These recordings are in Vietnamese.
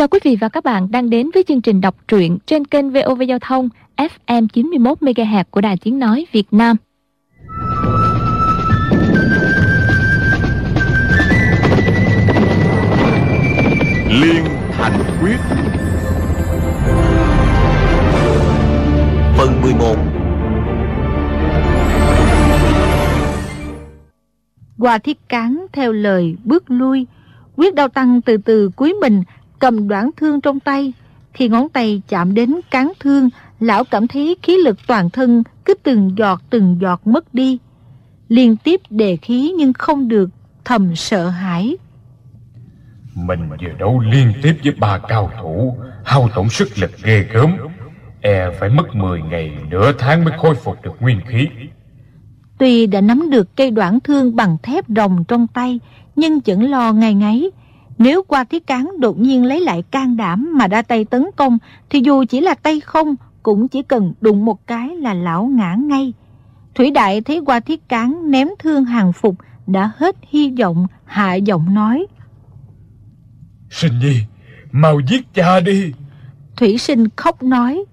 Chào quý vị và các bạn đang đến với chương trình đọc truyện trên kênh VOV Giao thông FM 91 MHz của Đài Tiếng nói Việt Nam. Liên Thành Quyết Phần 11 Qua thiết cán theo lời bước lui, quyết đau tăng từ từ cúi mình, cầm đoạn thương trong tay. Khi ngón tay chạm đến cán thương, lão cảm thấy khí lực toàn thân cứ từng giọt từng giọt mất đi. Liên tiếp đề khí nhưng không được, thầm sợ hãi. Mình vừa đấu liên tiếp với ba cao thủ, hao tổn sức lực ghê gớm. E phải mất 10 ngày, nửa tháng mới khôi phục được nguyên khí. Tuy đã nắm được cây đoạn thương bằng thép rồng trong tay, nhưng vẫn lo ngày ngáy. Nếu qua thiết cán đột nhiên lấy lại can đảm mà ra tay tấn công, thì dù chỉ là tay không, cũng chỉ cần đụng một cái là lão ngã ngay. Thủy Đại thấy qua thiết cán ném thương hàng phục, đã hết hy vọng, hạ giọng nói. Sinh nhi, mau giết cha đi. Thủy sinh khóc nói.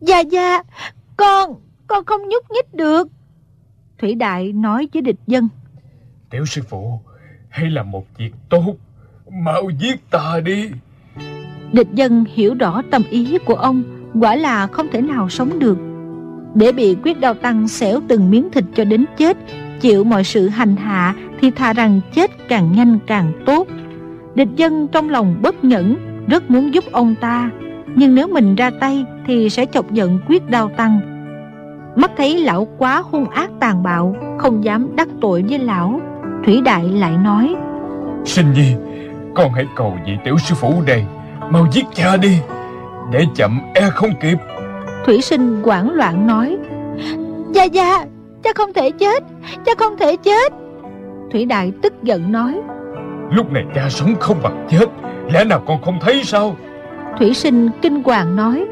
Gia Gia, con, con không nhúc nhích được. Thủy Đại nói với địch dân. Tiểu sư phụ, hay là một việc tốt, mau giết ta đi. Địch dân hiểu rõ tâm ý của ông, quả là không thể nào sống được. Để bị quyết đao tăng xẻo từng miếng thịt cho đến chết, chịu mọi sự hành hạ thì thà rằng chết càng nhanh càng tốt. Địch dân trong lòng bất nhẫn, rất muốn giúp ông ta, nhưng nếu mình ra tay thì sẽ chọc giận quyết đao tăng. Mắt thấy lão quá hung ác tàn bạo, không dám đắc tội với lão. Thủy Đại lại nói, Sinh nhi, con hãy cầu vị tiểu sư phụ đây, mau giết cha đi, để chậm e không kịp. Thủy sinh hoảng loạn nói, Gia Gia, cha không thể chết, cha không thể chết. Thủy Đại tức giận nói, Lúc này cha sống không bằng chết Lẽ nào con không thấy sao Thủy sinh kinh hoàng nói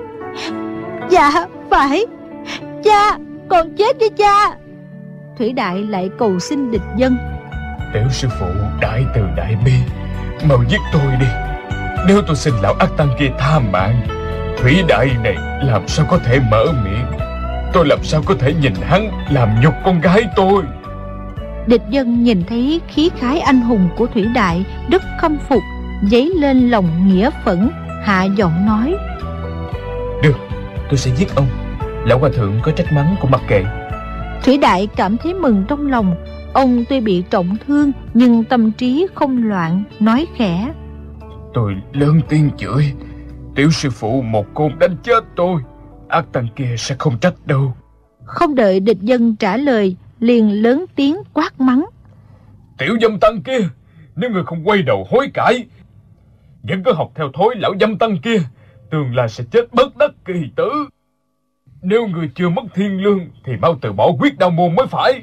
Dạ phải Cha con chết với cha Thủy Đại lại cầu xin địch dân Tiểu sư phụ đại từ đại bi Mau giết tôi đi Nếu tôi xin lão ác tăng kia tha mạng Thủy Đại này làm sao có thể mở miệng Tôi làm sao có thể nhìn hắn Làm nhục con gái tôi Địch dân nhìn thấy khí khái anh hùng của Thủy Đại rất khâm phục, dấy lên lòng nghĩa phẫn, hạ giọng nói. Được, tôi sẽ giết ông. Lão Hòa Thượng có trách mắng cũng mặc kệ. Thủy Đại cảm thấy mừng trong lòng. Ông tuy bị trọng thương nhưng tâm trí không loạn, nói khẽ. Tôi lớn tiếng chửi. Tiểu sư phụ một côn đánh chết tôi. Ác tăng kia sẽ không trách đâu. Không đợi địch dân trả lời, liền lớn tiếng quát mắng. Tiểu dâm tăng kia, nếu người không quay đầu hối cải, vẫn cứ học theo thối lão dâm tăng kia, tương lai sẽ chết bất đắc kỳ tử. Nếu người chưa mất thiên lương, thì mau từ bỏ quyết đau môn mới phải.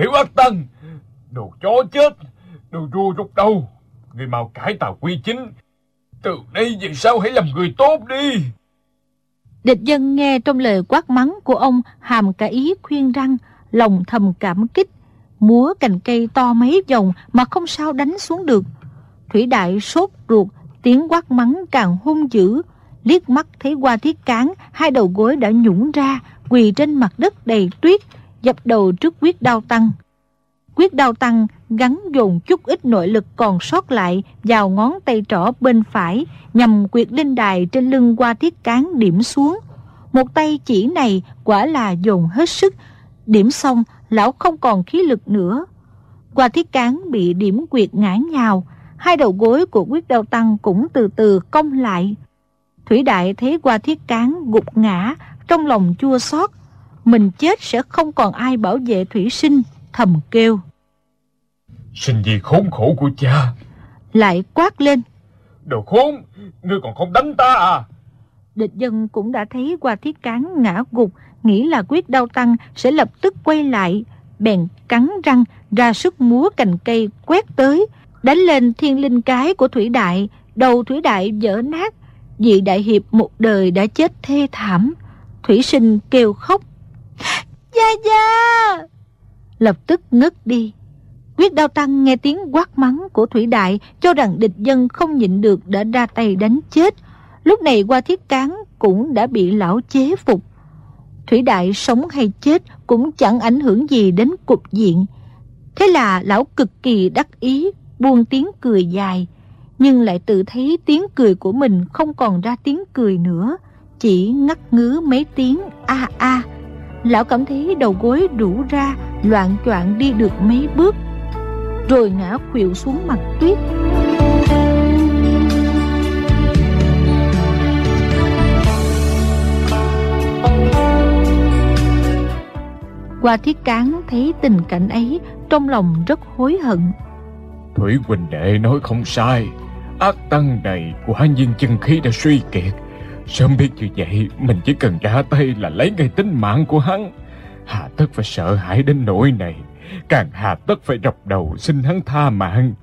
Tiểu ác tăng, đồ chó chết, đồ rùa rụt đầu, người mau cải tạo quy chính. Từ nay về sau hãy làm người tốt đi. Địch dân nghe trong lời quát mắng của ông hàm cả ý khuyên răng, lòng thầm cảm kích, múa cành cây to mấy vòng mà không sao đánh xuống được. Thủy Đại sốt ruột, tiếng quát mắng càng hung dữ, liếc mắt thấy qua thiết cán, hai đầu gối đã nhũng ra, quỳ trên mặt đất đầy tuyết, dập đầu trước quyết đao tăng. Quyết đao tăng gắn dồn chút ít nội lực còn sót lại vào ngón tay trỏ bên phải nhằm quyệt linh đài trên lưng qua thiết cán điểm xuống. Một tay chỉ này quả là dồn hết sức, Điểm xong, lão không còn khí lực nữa. Qua thiết cán bị điểm quyệt ngã nhào, hai đầu gối của quyết đao tăng cũng từ từ cong lại. Thủy đại thấy qua thiết cán gục ngã, trong lòng chua xót mình chết sẽ không còn ai bảo vệ thủy sinh, thầm kêu. Sinh gì khốn khổ của cha. Lại quát lên. Đồ khốn, ngươi còn không đánh ta à? Địch dân cũng đã thấy qua thiết cán ngã gục, nghĩ là quyết đau tăng sẽ lập tức quay lại, bèn cắn răng ra sức múa cành cây quét tới, đánh lên thiên linh cái của thủy đại, đầu thủy đại vỡ nát, vị đại hiệp một đời đã chết thê thảm. Thủy sinh kêu khóc. Gia Gia! Lập tức ngất đi. Quyết đao tăng nghe tiếng quát mắng của Thủy Đại cho rằng địch dân không nhịn được đã ra tay đánh chết. Lúc này qua thiết cán cũng đã bị lão chế phục. Thủy Đại sống hay chết cũng chẳng ảnh hưởng gì đến cục diện. Thế là lão cực kỳ đắc ý, buông tiếng cười dài, nhưng lại tự thấy tiếng cười của mình không còn ra tiếng cười nữa, chỉ ngắt ngứ mấy tiếng a a. Lão cảm thấy đầu gối đủ ra, loạn choạng đi được mấy bước, rồi ngã khuỵu xuống mặt tuyết. Qua thiết cán thấy tình cảnh ấy Trong lòng rất hối hận. Thủy Quỳnh Đệ nói không sai. Ác tăng này quả nhiên chân khí đã suy kiệt. Sớm biết như vậy, Mình chỉ cần ra tay là lấy ngay tính mạng của hắn. Hà tất phải sợ hãi đến nỗi này. Càng hà tất phải rập đầu xin hắn tha mạng.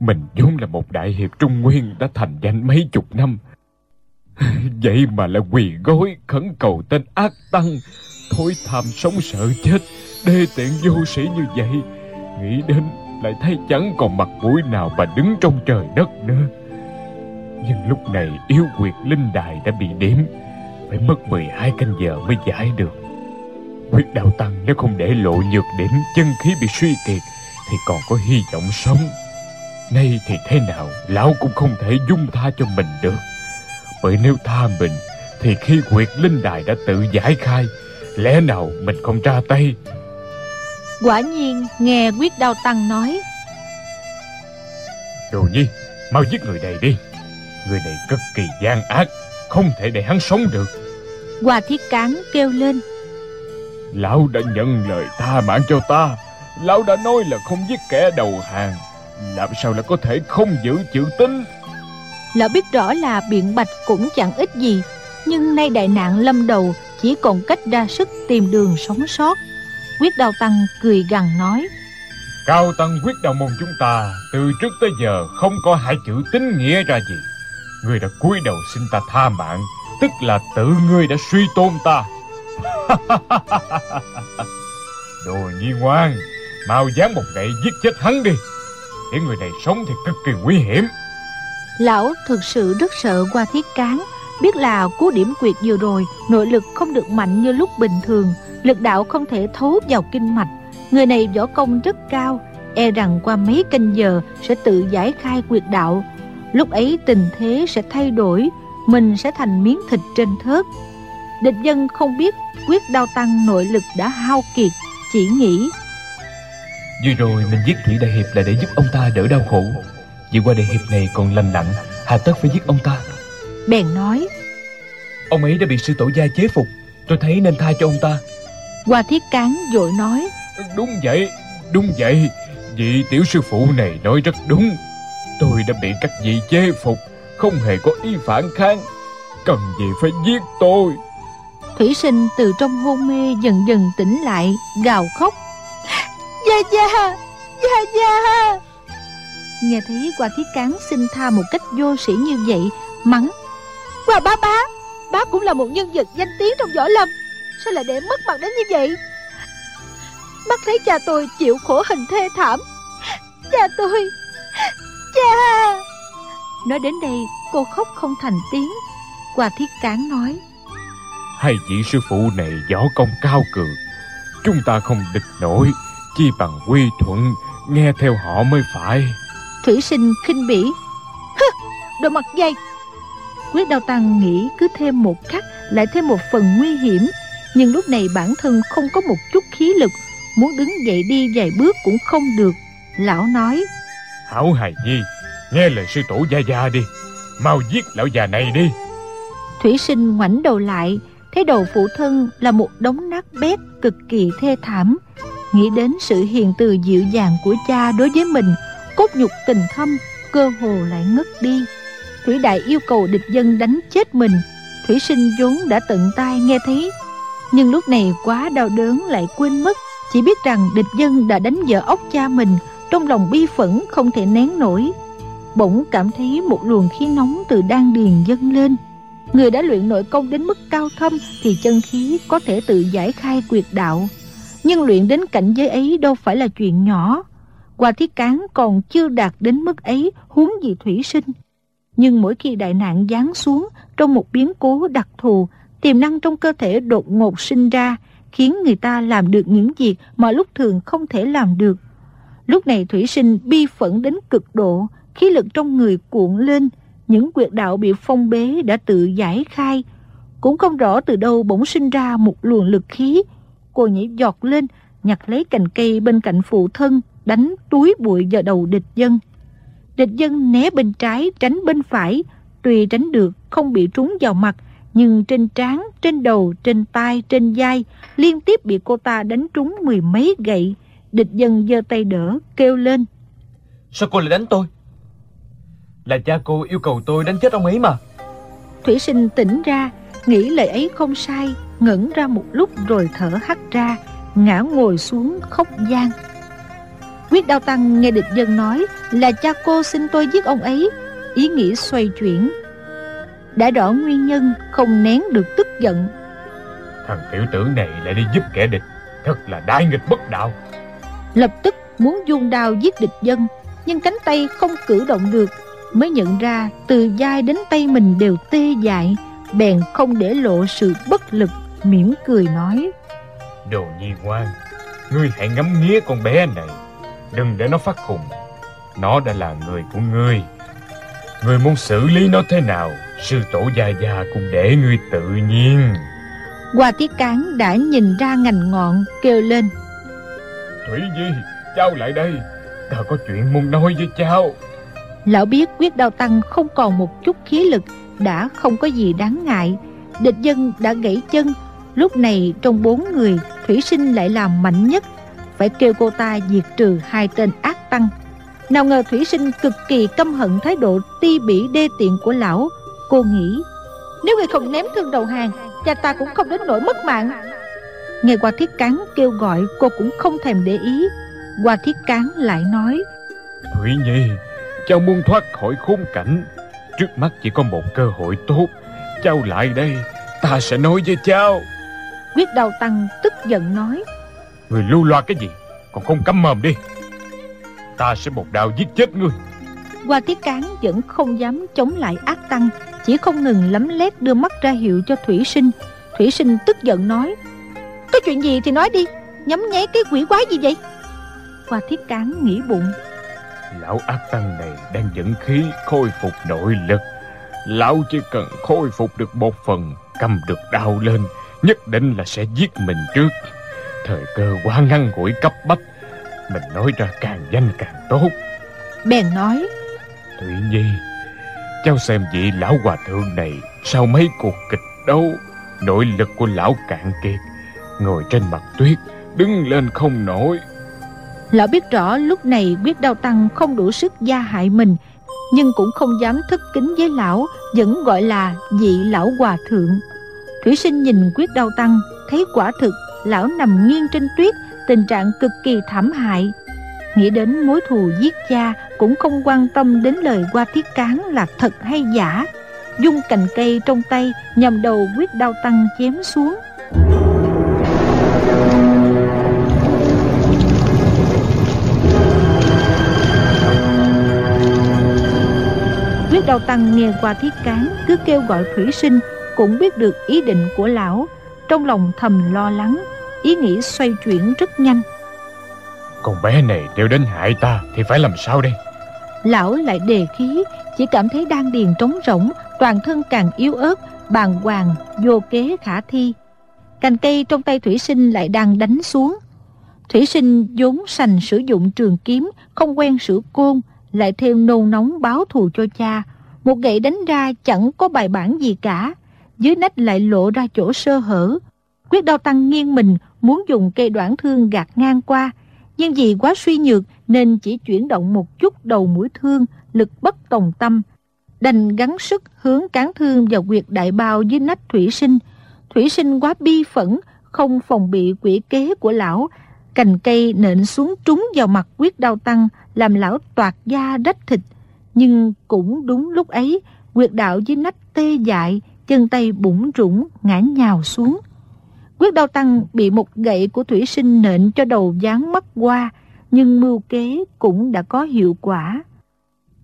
Mình vốn là một đại hiệp Trung Nguyên Đã thành danh mấy chục năm. Vậy mà lại quỳ gối khẩn cầu tên ác tăng. Thối tham sống sợ chết, Đê tiện vô sĩ như vậy. Nghĩ đến lại thấy chẳng còn mặt mũi nào mà đứng trong trời đất nữa. Nhưng lúc này yêu quyệt linh đài đã bị điểm Phải mất 12 canh giờ mới giải được. Huyết đạo tăng nếu không để lộ nhược điểm chân khí bị suy kiệt Thì còn có hy vọng sống. Nay thì thế nào Lão cũng không thể dung tha cho mình được. Bởi nếu tha mình Thì khi quyệt linh đài đã tự giải khai Lẽ nào mình không ra tay? Quả nhiên nghe quyết đao tăng nói. Đồ nhi Mau giết người này đi Người này cực kỳ gian ác Không thể để hắn sống được. Hoa thiết cán kêu lên. Lão đã nhận lời tha mạng cho ta. Lão đã nói là không giết kẻ đầu hàng. Làm sao lại có thể không giữ chữ tín? Lão biết rõ là biện bạch cũng chẳng ích gì Nhưng nay đại nạn lâm đầu Chỉ còn cách ra sức tìm đường sống sót. Quyết đào tăng cười gằn nói. Cao tăng quyết đạo môn chúng ta Từ trước tới giờ không có hai chữ tín nghĩa ra gì Ngươi đã cúi đầu xin ta tha mạng, Tức là tự ngươi đã suy tôn ta. Đồ nhi ngoan, Mau dám một gậy giết chết hắn đi. Để người này sống thì cực kỳ nguy hiểm. Lão thực sự rất sợ qua thiết cán, Biết là cú điểm quyệt vừa rồi, Nội lực không được mạnh như lúc bình thường, Lực đạo không thể thấu vào kinh mạch. Người này võ công rất cao E rằng qua mấy canh giờ Sẽ tự giải khai quyệt đạo. Lúc ấy tình thế sẽ thay đổi Mình sẽ thành miếng thịt trên thớt. Địch dân không biết quyết đao tăng nội lực đã hao kiệt Chỉ nghĩ. Vừa rồi mình giết Thủy Đại Hiệp là để giúp ông ta đỡ đau khổ. Vì qua Đại Hiệp này còn lành lặn Hà tất phải giết ông ta. Bèn nói Ông ấy đã bị sư tổ gia chế phục Tôi thấy nên tha cho ông ta. Hoa thiết cán vội nói Đúng vậy, đúng vậy. Vị tiểu sư phụ này nói rất đúng Tôi đã bị các vị chế phục, Không hề có ý phản kháng. Cần gì phải giết tôi? Thủy sinh từ trong hôn mê dần dần tỉnh lại, Gào khóc. Gia Gia Gia Gia. Nghe thấy qua thiết cán xin tha một cách vô sĩ như vậy, Mắng. Qua bá bá Bá cũng là một nhân vật danh tiếng trong võ lâm. Sao lại để mất mặt đến như vậy? Mắt thấy cha tôi chịu khổ hình thê thảm. Cha tôi Cha! Nói đến đây cô khóc không thành tiếng. Qua thiết cán nói Hai vị sư phụ này võ công cao cường Chúng ta không địch nổi Chi bằng quy thuận Nghe theo họ mới phải. Thủy sinh khinh bỉ Hứ, đồ mặt dây Quyết đao tăng nghĩ cứ thêm một khắc Lại thêm một phần nguy hiểm. Nhưng lúc này bản thân không có một chút khí lực Muốn đứng dậy đi vài bước cũng không được. Lão nói Hảo hài nhi, Nghe lời sư tổ gia gia đi. Mau giết lão già này đi. Thủy sinh ngoảnh đầu lại, Thấy đầu phụ thân là một đống nát bét Cực kỳ thê thảm. Nghĩ đến sự hiền từ dịu dàng của cha đối với mình, Cốt nhục tình thâm, Cơ hồ lại ngất đi. Thủy đại yêu cầu địch dân đánh chết mình. Thủy sinh vốn đã tận tai nghe thấy, Nhưng lúc này quá đau đớn lại quên mất. Chỉ biết rằng địch dân đã đánh vợ ốc cha mình trong lòng bi phẫn không thể nén nổi Bỗng cảm thấy một luồng khí nóng từ đan điền dâng lên Người đã luyện nội công đến mức cao thâm Thì chân khí có thể tự giải khai quyệt đạo Nhưng luyện đến cảnh giới ấy đâu phải là chuyện nhỏ Hoa Thiết Cán còn chưa đạt đến mức ấy huống gì thủy sinh. Nhưng mỗi khi đại nạn giáng xuống trong một biến cố đặc thù, tiềm năng trong cơ thể đột ngột sinh ra, khiến người ta làm được những việc mà lúc thường không thể làm được. Lúc này thủy sinh bi phẫn đến cực độ, khí lực trong người cuộn lên, những quyệt đạo bị phong bế đã tự giải khai. Cũng không rõ từ đâu bỗng sinh ra một luồng lực khí. Cô nhảy giọt lên, nhặt lấy cành cây bên cạnh phụ thân, đánh túi bụi vào đầu địch dân. Địch dân né bên trái, tránh bên phải, tuy tránh được, không bị trúng vào mặt, nhưng trên trán, trên đầu, trên tai, trên vai, liên tiếp bị cô ta đánh trúng mười mấy gậy. Địch dân giơ tay đỡ, kêu lên. Sao cô lại đánh tôi? Là cha cô yêu cầu tôi đánh chết ông ấy mà. Thủy sinh tỉnh ra, nghĩ lời ấy không sai, ngẩn ra một lúc rồi thở hắt ra, ngã ngồi xuống khóc gian. Quyết đao tăng nghe địch dân nói là cha cô xin tôi giết ông ấy, ý nghĩ xoay chuyển. Đã rõ nguyên nhân, không nén được tức giận. Thằng tiểu tử này lại đi giúp kẻ địch, thật là đại nghịch bất đạo. Lập tức muốn dung đao giết địch dân, nhưng cánh tay không cử động được, mới nhận ra từ vai đến tay mình đều tê dại, bèn không để lộ sự bất lực, mỉm cười nói. Đồ nhi ngoan, ngươi hãy ngắm nghía con bé này, đừng để nó phát khùng. Nó đã là người của ngươi. Ngươi muốn xử lý nó thế nào, sư tổ già già cũng để ngươi tự nhiên. Hoa Tiết Cán đã nhìn ra ngành ngọn, kêu lên. Thủy Nhi, cháu lại đây, ta có chuyện muốn nói với cháu. Lão biết quyết đao tăng không còn một chút khí lực, đã không có gì đáng ngại. Địch dân đã gãy chân, lúc này trong bốn người, Thủy Sinh lại làm mạnh nhất, phải kêu cô ta diệt trừ hai tên ác tăng. Nào ngờ Thủy Sinh cực kỳ căm hận thái độ ti bỉ đê tiện của lão. Cô nghĩ, nếu người không ném thương đầu hàng, cha ta cũng không đến nỗi mất mạng. Nghe qua thiết cán kêu gọi cô cũng không thèm để ý. Qua thiết cán lại nói, Thủy Nhi, cháu muốn thoát khỏi khốn cảnh. Trước mắt chỉ có một cơ hội tốt. Cháu lại đây, ta sẽ nói với cháu. Quyết đào tăng tức giận nói, Người lưu loa cái gì, còn không cấm mồm đi. Ta sẽ một đao giết chết ngươi. Qua thiết cán vẫn không dám chống lại ác tăng, chỉ không ngừng lấm lét đưa mắt ra hiệu cho Thủy Sinh. Thủy Sinh tức giận nói, có chuyện gì thì nói đi, nhắm nháy cái quỷ quái gì vậy? Qua thiết cán nghĩ bụng, Lão ác tăng này đang dẫn khí khôi phục nội lực. Lão chỉ cần khôi phục được một phần, cầm được đau lên, nhất định là sẽ giết mình trước. Thời cơ quá ngăn ngủi cấp bách, mình nói ra càng nhanh càng tốt. bèn nói, Thủy Nhi, cháu xem vị lão hòa thượng này sau mấy cuộc kịch đấu, nội lực của lão cạn kiệt, ngồi trên mặt tuyết, đứng lên không nổi. Lão biết rõ lúc này quyết đau tăng không đủ sức gia hại mình Nhưng cũng không dám thất kính với lão Vẫn gọi là vị lão hòa thượng. Thủy sinh nhìn quyết đau tăng Thấy quả thực lão nằm nghiêng trên tuyết Tình trạng cực kỳ thảm hại. Nghĩ đến mối thù giết cha Cũng không quan tâm đến lời qua thiết cán là thật hay giả. Dung cành cây trong tay Nhằm đầu quyết đau tăng chém xuống. Quyết đau tăng nghe qua thiết cán Cứ kêu gọi thủy sinh Cũng biết được ý định của lão. Trong lòng thầm lo lắng Ý nghĩ xoay chuyển rất nhanh. Con bé này nếu đến hại ta thì phải làm sao đây? Lão lại đề khí Chỉ cảm thấy đang điền trống rỗng Toàn thân càng yếu ớt Bàng hoàng vô kế khả thi. Cành cây trong tay thủy sinh lại đang đánh xuống. Thủy sinh vốn sành sử dụng trường kiếm Không quen sử côn lại thêm nôn nóng báo thù cho cha. Một gậy đánh ra chẳng có bài bản gì cả. Dưới nách lại lộ ra chỗ sơ hở. Quyết đau tăng nghiêng mình, Muốn dùng cây đoạn thương gạt ngang qua. Nhưng vì quá suy nhược Nên chỉ chuyển động một chút đầu mũi thương, Lực bất tòng tâm. Đành gắng sức hướng cán thương vào quyệt đại bao dưới nách thủy sinh. Thủy sinh quá bi phẫn, Không phòng bị quỷ kế của lão. Cành cây nện xuống trúng vào mặt quyết đau tăng làm lão toạt da rách thịt Nhưng cũng đúng lúc ấy Quyệt đạo dưới nách tê dại Chân tay bủng rủng ngã nhào xuống Quyết đau tăng bị một gậy của thủy sinh nện cho đầu dáng mất qua nhưng mưu kế cũng đã có hiệu quả.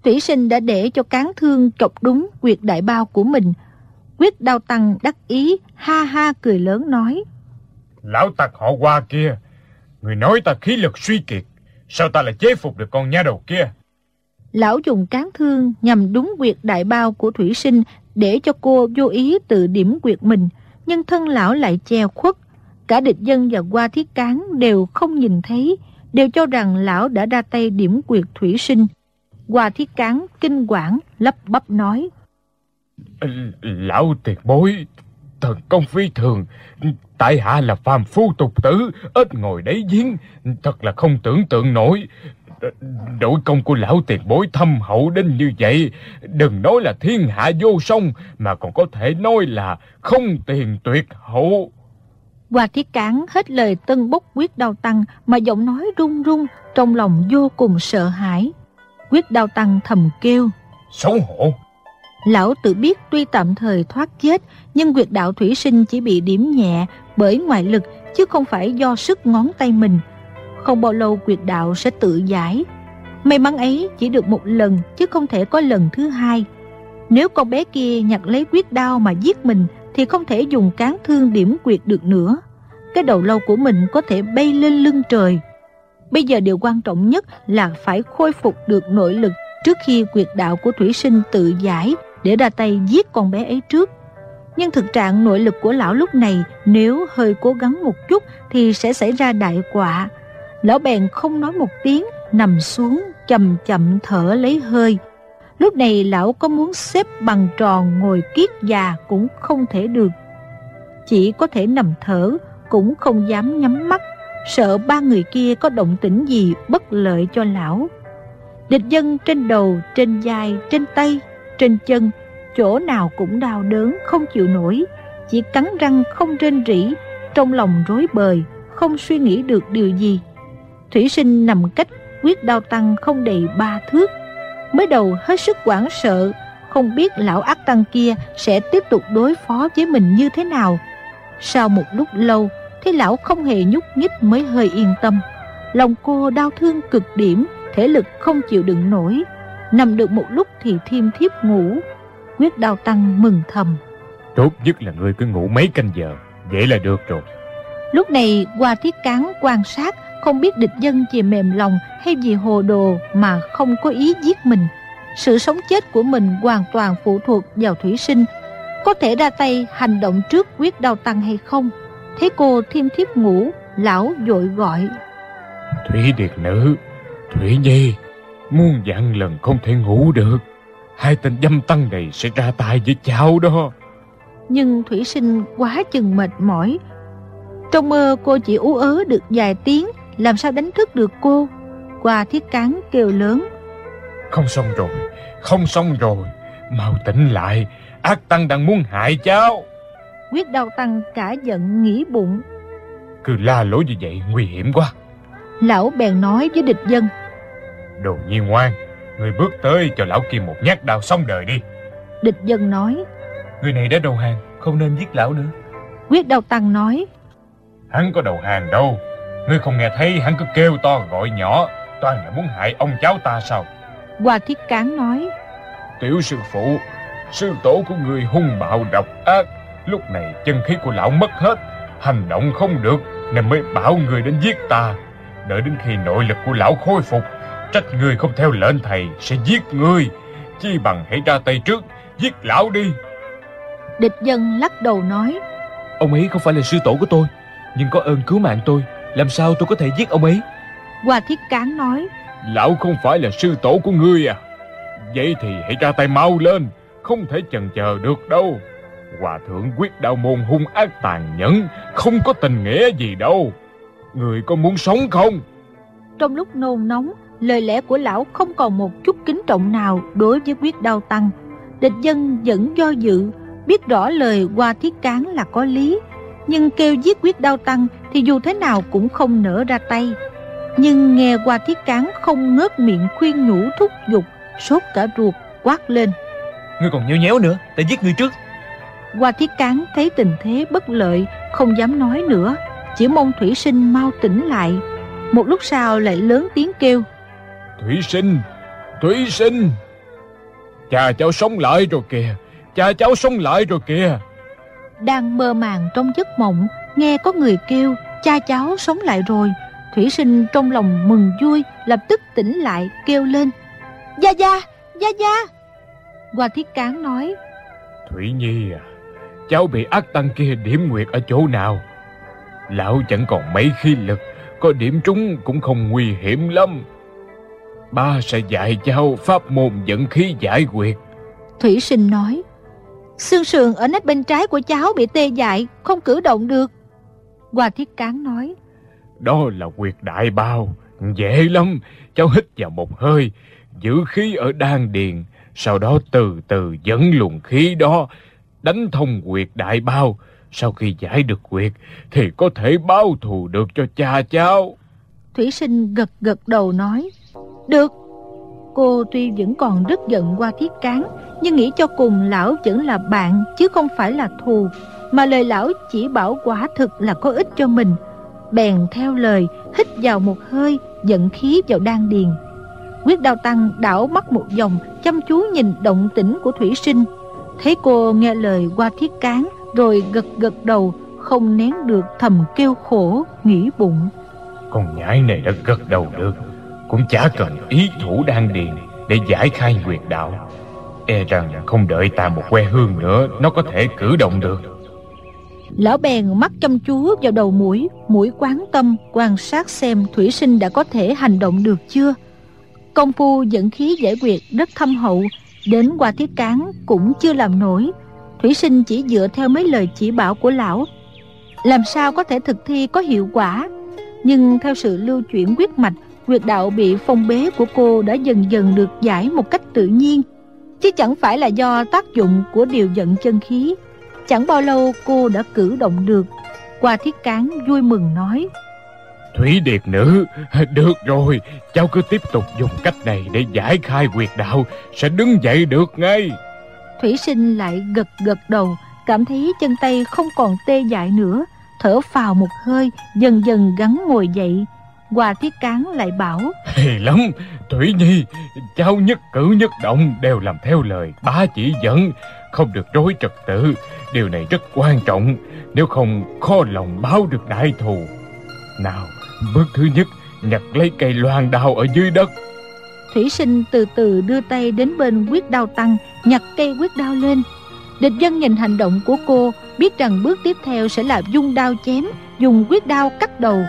Thủy sinh đã để cho cán thương chọc đúng quyệt đại bao của mình. Quyết đao tăng đắc ý, ha ha cười lớn nói. Lão tặc họ qua kia, người nói ta khí lực suy kiệt, sao ta lại chế phục được con nha đầu kia? Lão dùng cán thương nhằm đúng quyệt đại bao của thủy sinh để cho cô vô ý tự điểm quyệt mình, nhưng thân lão lại che khuất. Cả địch dân và qua thiết cán đều không nhìn thấy, đều cho rằng lão đã ra tay điểm quyệt thủy sinh. Qua thiết cán kinh quản lắp bắp nói. Lão tuyệt bối, thần công phi thường, tại hạ là phàm phu tục tử, ít ngồi đấy giếng, thật là không tưởng tượng nổi. Đội công của lão tiền bối thâm hậu đến như vậy, đừng nói là thiên hạ vô song, mà còn có thể nói là không tiền tuyệt hậu. Hoa thiết cán hết lời tân bốc quyết đau tăng mà giọng nói run run, trong lòng vô cùng sợ hãi. Quyết đau tăng thầm kêu. Xấu hổ! Lão tự biết tuy tạm thời thoát chết, nhưng quyệt đạo thủy sinh chỉ bị điểm nhẹ bởi ngoại lực, chứ không phải do sức ngón tay mình. Không bao lâu quyệt đạo sẽ tự giải. May mắn ấy chỉ được một lần, chứ không thể có lần thứ hai. Nếu con bé kia nhặt lấy quyết đao mà giết mình, thì không thể dùng cán thương điểm quyệt được nữa. Cái đầu lâu của mình có thể bay lên lưng trời. Bây giờ điều quan trọng nhất là phải khôi phục được nội lực trước khi quyệt đạo của thủy sinh tự giải để ra tay giết con bé ấy trước. Nhưng thực trạng nội lực của lão lúc này nếu hơi cố gắng một chút thì sẽ xảy ra đại quả. Lão bèn không nói một tiếng, nằm xuống chậm chậm thở lấy hơi. Lúc này lão có muốn xếp bằng tròn ngồi kiết già cũng không thể được. Chỉ có thể nằm thở, cũng không dám nhắm mắt, sợ ba người kia có động tĩnh gì bất lợi cho lão. Địch dân trên đầu, trên vai, trên tay, trên chân, chỗ nào cũng đau đớn, không chịu nổi, chỉ cắn răng không rên rỉ, trong lòng rối bời, không suy nghĩ được điều gì. Thủy sinh nằm cách quyết đau tăng không đầy ba thước. Mới đầu hết sức hoảng sợ, không biết lão ác tăng kia sẽ tiếp tục đối phó với mình như thế nào. Sau một lúc lâu, thấy lão không hề nhúc nhích mới hơi yên tâm. Lòng cô đau thương cực điểm, thể lực không chịu đựng nổi. Nằm được một lúc thì thiêm thiếp ngủ. Quyết đau tăng mừng thầm. Tốt nhất là ngươi cứ ngủ mấy canh giờ, vậy là được rồi. Lúc này qua thiết cán quan sát không biết địch dân chỉ mềm lòng hay vì hồ đồ mà không có ý giết mình. Sự sống chết của mình hoàn toàn phụ thuộc vào thủy sinh. Có thể ra tay hành động trước quyết đau tăng hay không? Thấy cô thiêm thiếp ngủ, lão vội gọi. Thủy Điệt Nữ, Thủy Nhi, muôn dặn lần không thể ngủ được. Hai tên dâm tăng này sẽ ra tay với cháu đó. Nhưng Thủy Sinh quá chừng mệt mỏi. Trong mơ cô chỉ ú ớ được vài tiếng, làm sao đánh thức được cô? Qua thiết cán kêu lớn. Không xong rồi, không xong rồi. Mau tỉnh lại, ác tăng đang muốn hại cháu. Quyết đau tăng cả giận nghĩ bụng. Cứ la lối như vậy nguy hiểm quá. Lão bèn nói với địch dân. Đồ nhi ngoan, người bước tới cho lão kia một nhát đao xong đời đi. Địch dân nói. Người này đã đầu hàng, không nên giết lão nữa. Quyết đau tăng nói. Hắn có đầu hàng đâu. Ngươi không nghe thấy hắn cứ kêu to gọi nhỏ, toàn là muốn hại ông cháu ta sao? Hoa thiết cán nói. Tiểu sư phụ, sư tổ của người hung bạo độc ác. Lúc này chân khí của lão mất hết, hành động không được, nên mới bảo người đến giết ta. Đợi đến khi nội lực của lão khôi phục, trách người không theo lệnh thầy sẽ giết người. Chi bằng hãy ra tay trước, giết lão đi. Địch dân lắc đầu nói. Ông ấy không phải là sư tổ của tôi, nhưng có ơn cứu mạng tôi, làm sao tôi có thể giết ông ấy? Hoa thiết cán nói. Lão không phải là sư tổ của ngươi à? Vậy thì hãy ra tay mau lên, không thể chần chờ được đâu. Hòa thượng quyết đạo môn hung ác tàn nhẫn, không có tình nghĩa gì đâu. Người có muốn sống không? Trong lúc nôn nóng, lời lẽ của lão không còn một chút kính trọng nào đối với quyết đau tăng. Địch dân vẫn do dự, biết rõ lời qua thiết cán là có lý, nhưng kêu giết quyết đau tăng thì dù thế nào cũng không nỡ ra tay. Nhưng nghe qua thiết cán không ngớt miệng khuyên nhủ thúc giục, sốt cả ruột, quát lên. Ngươi còn nhéo nhéo nữa, ta giết ngươi trước. Qua thiết cán thấy tình thế bất lợi, không dám nói nữa, chỉ mong thủy sinh mau tỉnh lại. Một lúc sau lại lớn tiếng kêu. Thủy sinh Thủy sinh Cha cháu sống lại rồi kìa Cha cháu sống lại rồi kìa. Đang mơ màng trong giấc mộng Nghe có người kêu Cha cháu sống lại rồi. Thủy sinh trong lòng mừng vui Lập tức tỉnh lại kêu lên. Gia Gia, Gia Gia. Hoa Thiết Cán nói. Thủy Nhi à Cháu bị ác tăng kia điểm nguyệt ở chỗ nào? Lão chẳng còn mấy khí lực Có điểm trúng cũng không nguy hiểm lắm. Ba sẽ dạy cháu pháp môn dẫn khí giải quyết. Thủy sinh nói Xương sườn ở nách bên trái của cháu bị tê dại Không cử động được. Hoa Thiết Cán nói Đó là quyệt đại bao Dễ lắm Cháu hít vào một hơi Giữ khí ở đan điền Sau đó từ từ dẫn luồng khí đó Đánh thông quyệt đại bao sau khi giải được quyệt Thì có thể báo thù được cho cha cháu. Thủy sinh gật gật đầu nói, Được. Cô tuy vẫn còn rất giận qua thiết cán, Nhưng nghĩ cho cùng lão vẫn là bạn, Chứ không phải là thù. Mà lời lão chỉ bảo quả thực là có ích cho mình. Bèn theo lời, Hít vào một hơi, Dẫn khí vào đan điền. Quyết đao tăng đảo mắt một vòng, Chăm chú nhìn động tĩnh của thủy sinh. Thấy cô nghe lời qua thiết cán rồi gật gật đầu Không nén được thầm kêu khổ Nghĩ bụng. Con nhãi này đã gật đầu được Cũng chả cần ý thủ đan điền Để giải khai nguyệt đạo. E rằng không đợi ta một que hương nữa Nó có thể cử động được. Lão bèn mắt chăm chú vào đầu mũi Mũi quán tâm quan sát xem Thủy sinh đã có thể hành động được chưa. Công phu dẫn khí giải quyết rất thâm hậu Đến qua thiết cán cũng chưa làm nổi Thủy sinh chỉ dựa theo mấy lời chỉ bảo của lão. Làm sao có thể thực thi có hiệu quả? Nhưng theo sự lưu chuyển quyết mạch Quyệt đạo bị phong bế của cô đã dần dần được giải một cách tự nhiên. Chứ chẳng phải là do tác dụng của điều dẫn chân khí. Chẳng bao lâu cô đã cử động được. Qua thiết cán vui mừng nói Thủy Điệt Nữ, được rồi, cháu cứ tiếp tục dùng cách này để giải khai quyệt đạo, sẽ đứng dậy được ngay. Thủy sinh lại gật gật đầu, cảm thấy chân tay không còn tê dại nữa, thở phào một hơi, dần dần gắn ngồi dậy. Hòa Thiết Cán lại bảo Hề lắm, Thủy Nhi, cháu nhất cử nhất động đều làm theo lời bá chỉ dẫn, không được rối trật tự. Điều này rất quan trọng, nếu không khó lòng báo được đại thù. Nào, Bước thứ nhất, nhặt lấy cây loan đao ở dưới đất. Thủy sinh từ từ đưa tay đến bên quyết đao tăng, nhặt cây quyết đao lên. Địch dân nhìn hành động của cô, biết rằng bước tiếp theo sẽ là dung đao chém, dùng quyết đao cắt đầu.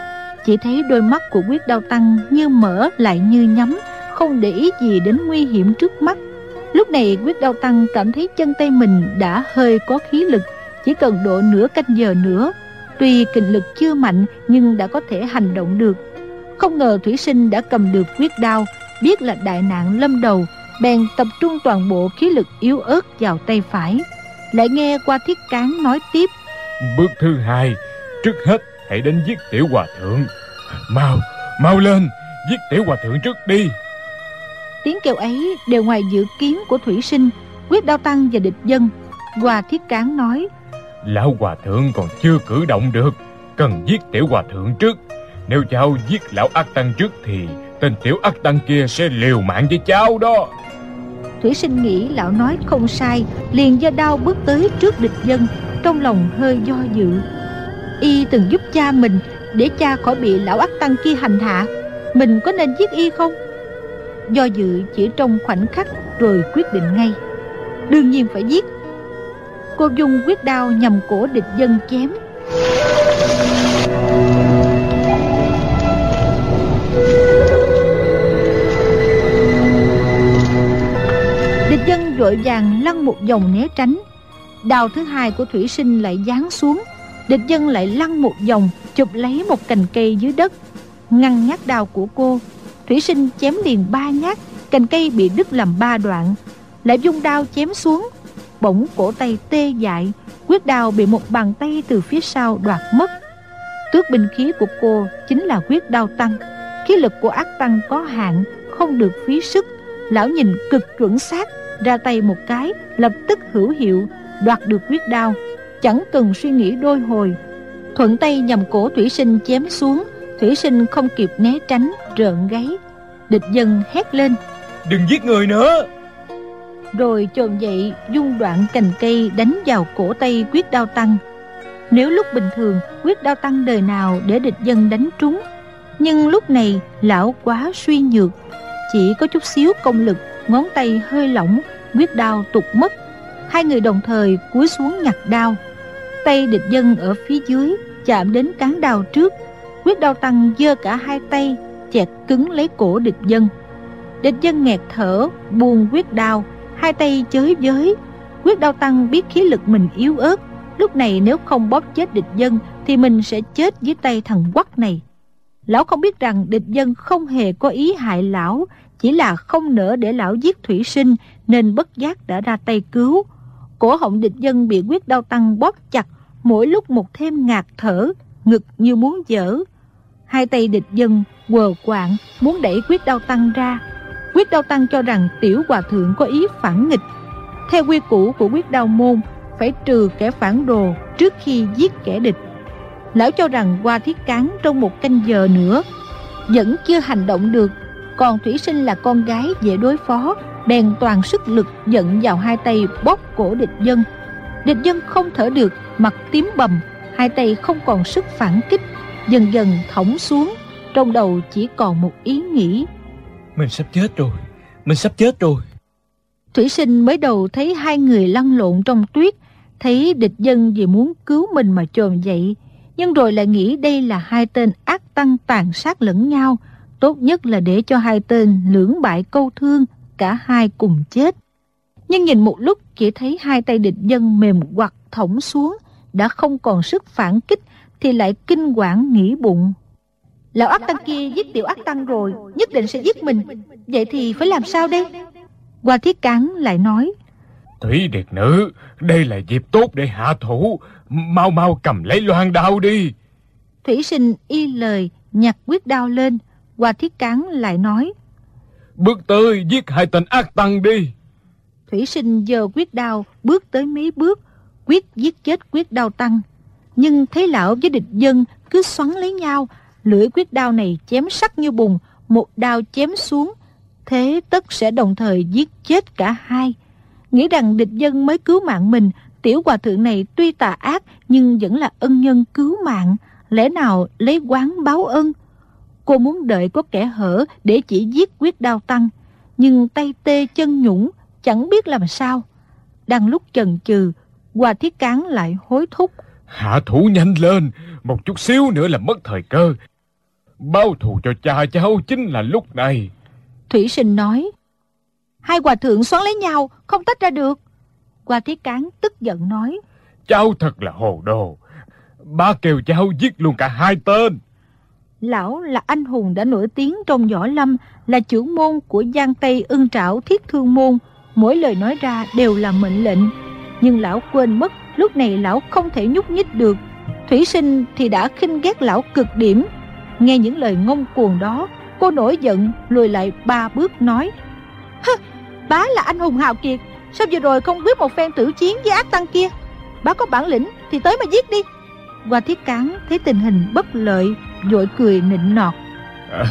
Chỉ thấy đôi mắt của quyết đao tăng như mở lại như nhắm, không để ý gì đến nguy hiểm trước mắt. Lúc này quyết đao tăng cảm thấy chân tay mình đã hơi có khí lực, chỉ cần độ nửa canh giờ nữa Tuy kinh lực chưa mạnh nhưng đã có thể hành động được Không ngờ Thủy Sinh đã cầm được quyết đao Biết là đại nạn lâm đầu Bèn tập trung toàn bộ khí lực yếu ớt vào tay phải. Lại nghe qua thiết cán nói tiếp. Bước thứ hai Trước hết hãy đến giết tiểu hòa thượng. Mau, mau lên Giết tiểu hòa thượng trước đi. Tiếng kêu ấy đều ngoài dự kiến của Thủy Sinh Quyết đao tăng và địch dân. Hòa thiết cán nói Lão hòa thượng còn chưa cử động được Cần giết tiểu hòa thượng trước. Nếu cháu giết lão ác tăng trước Thì tên tiểu ác tăng kia sẽ liều mạng với cháu đó. Thủy sinh nghĩ lão nói không sai, Liền do đau bước tới trước địch dân, Trong lòng hơi do dự. Y từng giúp cha mình Để cha khỏi bị lão ác tăng kia hành hạ. Mình có nên giết y không? Do dự chỉ trong khoảnh khắc Rồi quyết định ngay. Đương nhiên phải giết. Cô Dung quyết đao nhằm cổ địch dân chém. Vội vàng lăn một vòng né tránh. Đào thứ hai của thủy sinh lại giáng xuống, Địch dân lại lăn một vòng, Chụp lấy một cành cây dưới đất. Ngăn nhát đào của cô, Thủy sinh chém liền ba nhát, Cành cây bị đứt làm ba đoạn, Lại dung đao chém xuống. Bỗng cổ tay tê dại, quyết đao bị một bàn tay từ phía sau đoạt mất. Tước binh khí của cô chính là quyết đao tăng. Khí lực của ác tăng có hạn, không được phí sức. Lão nhìn cực chuẩn xác ra tay một cái lập tức hữu hiệu đoạt được quyết đao. Chẳng cần suy nghĩ đôi hồi. Thuận tay nhằm cổ thủy sinh chém xuống thủy Thủy sinh không kịp né tránh Rợn gáy. Địch dân hét lên. Đừng giết người nữa! Rồi chồm dậy dung đoạn cành cây Đánh vào cổ tay quyết đao tăng. Nếu lúc bình thường Quyết đao tăng đời nào để địch dân đánh trúng? Nhưng lúc này lão quá suy nhược. Chỉ có chút xíu công lực Ngón tay hơi lỏng, Quyết đao tụt mất. Hai người đồng thời cúi xuống nhặt đao. Tay địch dân ở phía dưới Chạm đến cán đao trước. Quyết đao tăng giơ cả hai tay, Chẹt cứng lấy cổ địch dân. Địch dân nghẹt thở, Buông quyết đao, Hai tay chới với. Quyết đao tăng biết khí lực mình yếu ớt. Lúc này nếu không bóp chết địch dân Thì mình sẽ chết dưới tay thằng quắc này. Lão không biết rằng địch dân không hề có ý hại lão chỉ là không nỡ để lão giết thủy sinh, Nên bất giác đã ra tay cứu. Cổ họng địch dân bị quyết đau tăng bóp chặt, Mỗi lúc một thêm ngạt thở, Ngực như muốn dở. Hai tay địch dân quờ quạng, Muốn đẩy quyết đau tăng ra. Quyết đau tăng cho rằng tiểu hòa thượng có ý phản nghịch. Theo quy củ của quyết đau môn, Phải trừ kẻ phản đồ Trước khi giết kẻ địch. Lão cho rằng qua thiết cán trong một canh giờ nữa, Vẫn chưa hành động được. Còn Thủy Sinh là con gái dễ đối phó Bèn toàn sức lực giận vào hai tay bóp cổ địch dân. Địch dân không thở được Mặt tím bầm Hai tay không còn sức phản kích Dần dần thõng xuống Trong đầu chỉ còn một ý nghĩ. Mình sắp chết rồi Mình sắp chết rồi. Thủy sinh mới đầu thấy hai người lăn lộn trong tuyết Thấy địch dân vì muốn cứu mình mà trồm dậy Nhưng rồi lại nghĩ đây là hai tên ác tăng tàn sát lẫn nhau Tốt nhất là để cho hai tên lưỡng bại câu thương Cả hai cùng chết. Nhưng nhìn một lúc chỉ thấy hai tay địch dân mềm quặt thõng xuống Đã không còn sức phản kích Thì lại kinh quản nghĩ bụng. Lão ác tăng kia giết tiểu ác tăng rồi Nhất định sẽ giết mình. Vậy thì phải làm sao đây? Qua thiết cán lại nói. Thủy Điệt Nữ Đây là dịp tốt để hạ thủ. Mau mau cầm lấy loan đao đi. Thủy sinh y lời Nhặt quyết đao lên Qua thiết cán lại nói Bước tới giết hai tên ác tăng đi. Thủy sinh giờ quyết đao Bước tới mấy bước Quyết giết chết quyết đao tăng. Nhưng thấy lão với địch dân Cứ xoắn lấy nhau Lưỡi quyết đao này chém sắc như bùng Một đao chém xuống Thế tất sẽ đồng thời giết chết cả hai. Nghĩ rằng địch dân mới cứu mạng mình Tiểu hòa thượng này tuy tà ác Nhưng vẫn là ân nhân cứu mạng Lẽ nào lấy quán báo ân Cô muốn đợi có kẻ hở Để chỉ giết quyết đao tăng. Nhưng tay tê chân nhũng Chẳng biết làm sao. Đang lúc chần chừ Hòa thiết cán lại hối thúc. Hạ thủ nhanh lên Một chút xíu nữa là mất thời cơ. Bao thù cho cha cháu chính là lúc này. Thủy sinh nói Hai hòa thượng xoắn lấy nhau Không tách ra được. Qua thiết cán tức giận nói Cháu thật là hồ đồ. Ba kêu cháu giết luôn cả hai tên Lão là anh hùng đã nổi tiếng trong võ lâm Là trưởng môn của Giang Tây ưng trảo thiết thương môn. Mỗi lời nói ra đều là mệnh lệnh. Nhưng lão quên mất Lúc này lão không thể nhúc nhích được. Thủy sinh thì đã khinh ghét lão cực điểm. Nghe những lời ngông cuồng đó Cô nổi giận lùi lại ba bước nói Hứ, bá là anh hùng hào kiệt Sao vừa rồi không quyết một phen tử chiến với ác tăng kia? Bá có bản lĩnh thì tới mà giết đi. Qua thiết cán thấy tình hình bất lợi Vội cười nịnh nọt.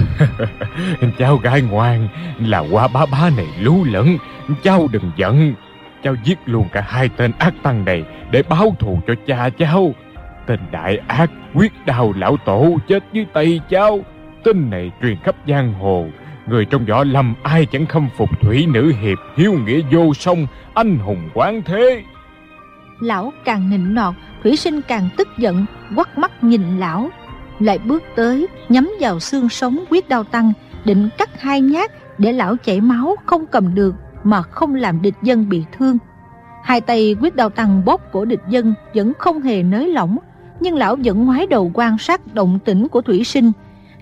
Cháu gái ngoan Là qua bá bá này lú lẫn Cháu đừng giận. Cháu giết luôn cả hai tên ác tăng này Để báo thù cho cha cháu. Tên đại ác quyết đào lão tổ chết dưới tay cháu. Tin này truyền khắp giang hồ Người trong võ lâm ai chẳng khâm phục thủy nữ hiệp Hiếu nghĩa vô song Anh hùng quán thế. Lão càng nịnh nọt Thủy sinh càng tức giận Quắt mắt nhìn lão. Lại bước tới, nhắm vào xương sống quyết đau tăng, Định cắt hai nhát Để lão chảy máu không cầm được Mà không làm địch dân bị thương. Hai tay quyết đau tăng bóp cổ địch dân Vẫn không hề nới lỏng, Nhưng lão vẫn ngoái đầu quan sát động tĩnh của thủy sinh.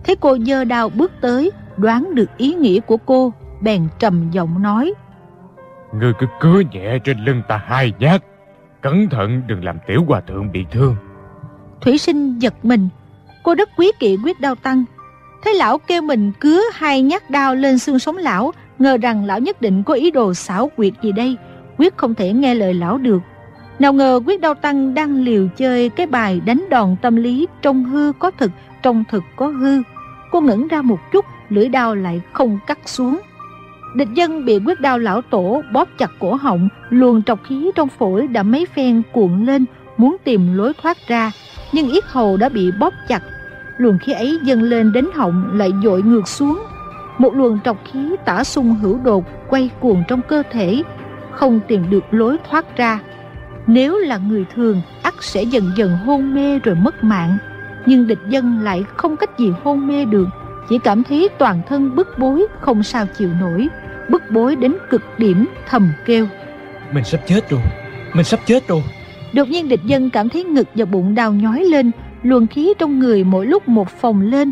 Thấy cô dơ đao bước tới, Đoán được ý nghĩa của cô, Bèn trầm giọng nói, Ngươi cứ cứa nhẹ trên lưng ta hai nhát. Cẩn thận đừng làm tiểu hòa thượng bị thương Thủy sinh giật mình Cô rất quý kỵ quyết đau tăng Thấy lão kêu mình cứa hai nhát đao lên xương sống lão Ngờ rằng lão nhất định có ý đồ xảo quyệt gì đây Quyết không thể nghe lời lão được Nào ngờ quyết đau tăng đang liều chơi cái bài đánh đòn tâm lý trong hư có thực trong thực có hư. Cô ngẩn ra một chút, lưỡi đao lại không cắt xuống. Địch dân bị quyết đao lão tổ bóp chặt cổ họng, luồng trọc khí trong phổi đã mấy phen cuộn lên, muốn tìm lối thoát ra, nhưng yết hầu đã bị bóp chặt. Luồng khí ấy dâng lên đến họng lại dội ngược xuống. Một luồng trọc khí tả sung hữu đột quay cuồng trong cơ thể, không tìm được lối thoát ra. Nếu là người thường, ắt sẽ dần dần hôn mê rồi mất mạng. Nhưng địch dân lại không cách gì hôn mê được, chỉ cảm thấy toàn thân bức bối không sao chịu nổi, bức bối đến cực điểm thầm kêu. Mình sắp chết rồi, mình sắp chết rồi. Đột nhiên địch dân cảm thấy ngực và bụng đau nhói lên, luồng khí trong người mỗi lúc một phồng lên,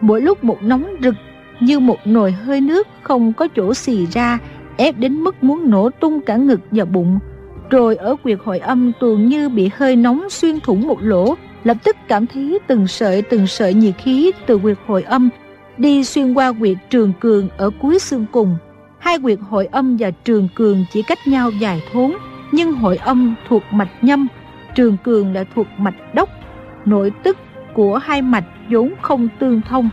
mỗi lúc một nóng rực như một nồi hơi nước không có chỗ xì ra, ép đến mức muốn nổ tung cả ngực và bụng. Rồi ở quyệt hội âm tuồng như bị hơi nóng xuyên thủng một lỗ, lập tức cảm thấy từng sợi từng sợi nhiệt khí từ quyệt hội âm đi xuyên qua quyệt trường cường ở cuối xương cùng. Hai quyệt hội âm và trường cường chỉ cách nhau vài thốn, nhưng hội âm thuộc mạch nhâm, trường cường lại thuộc mạch đốc. Nội tức của hai mạch vốn không tương thông.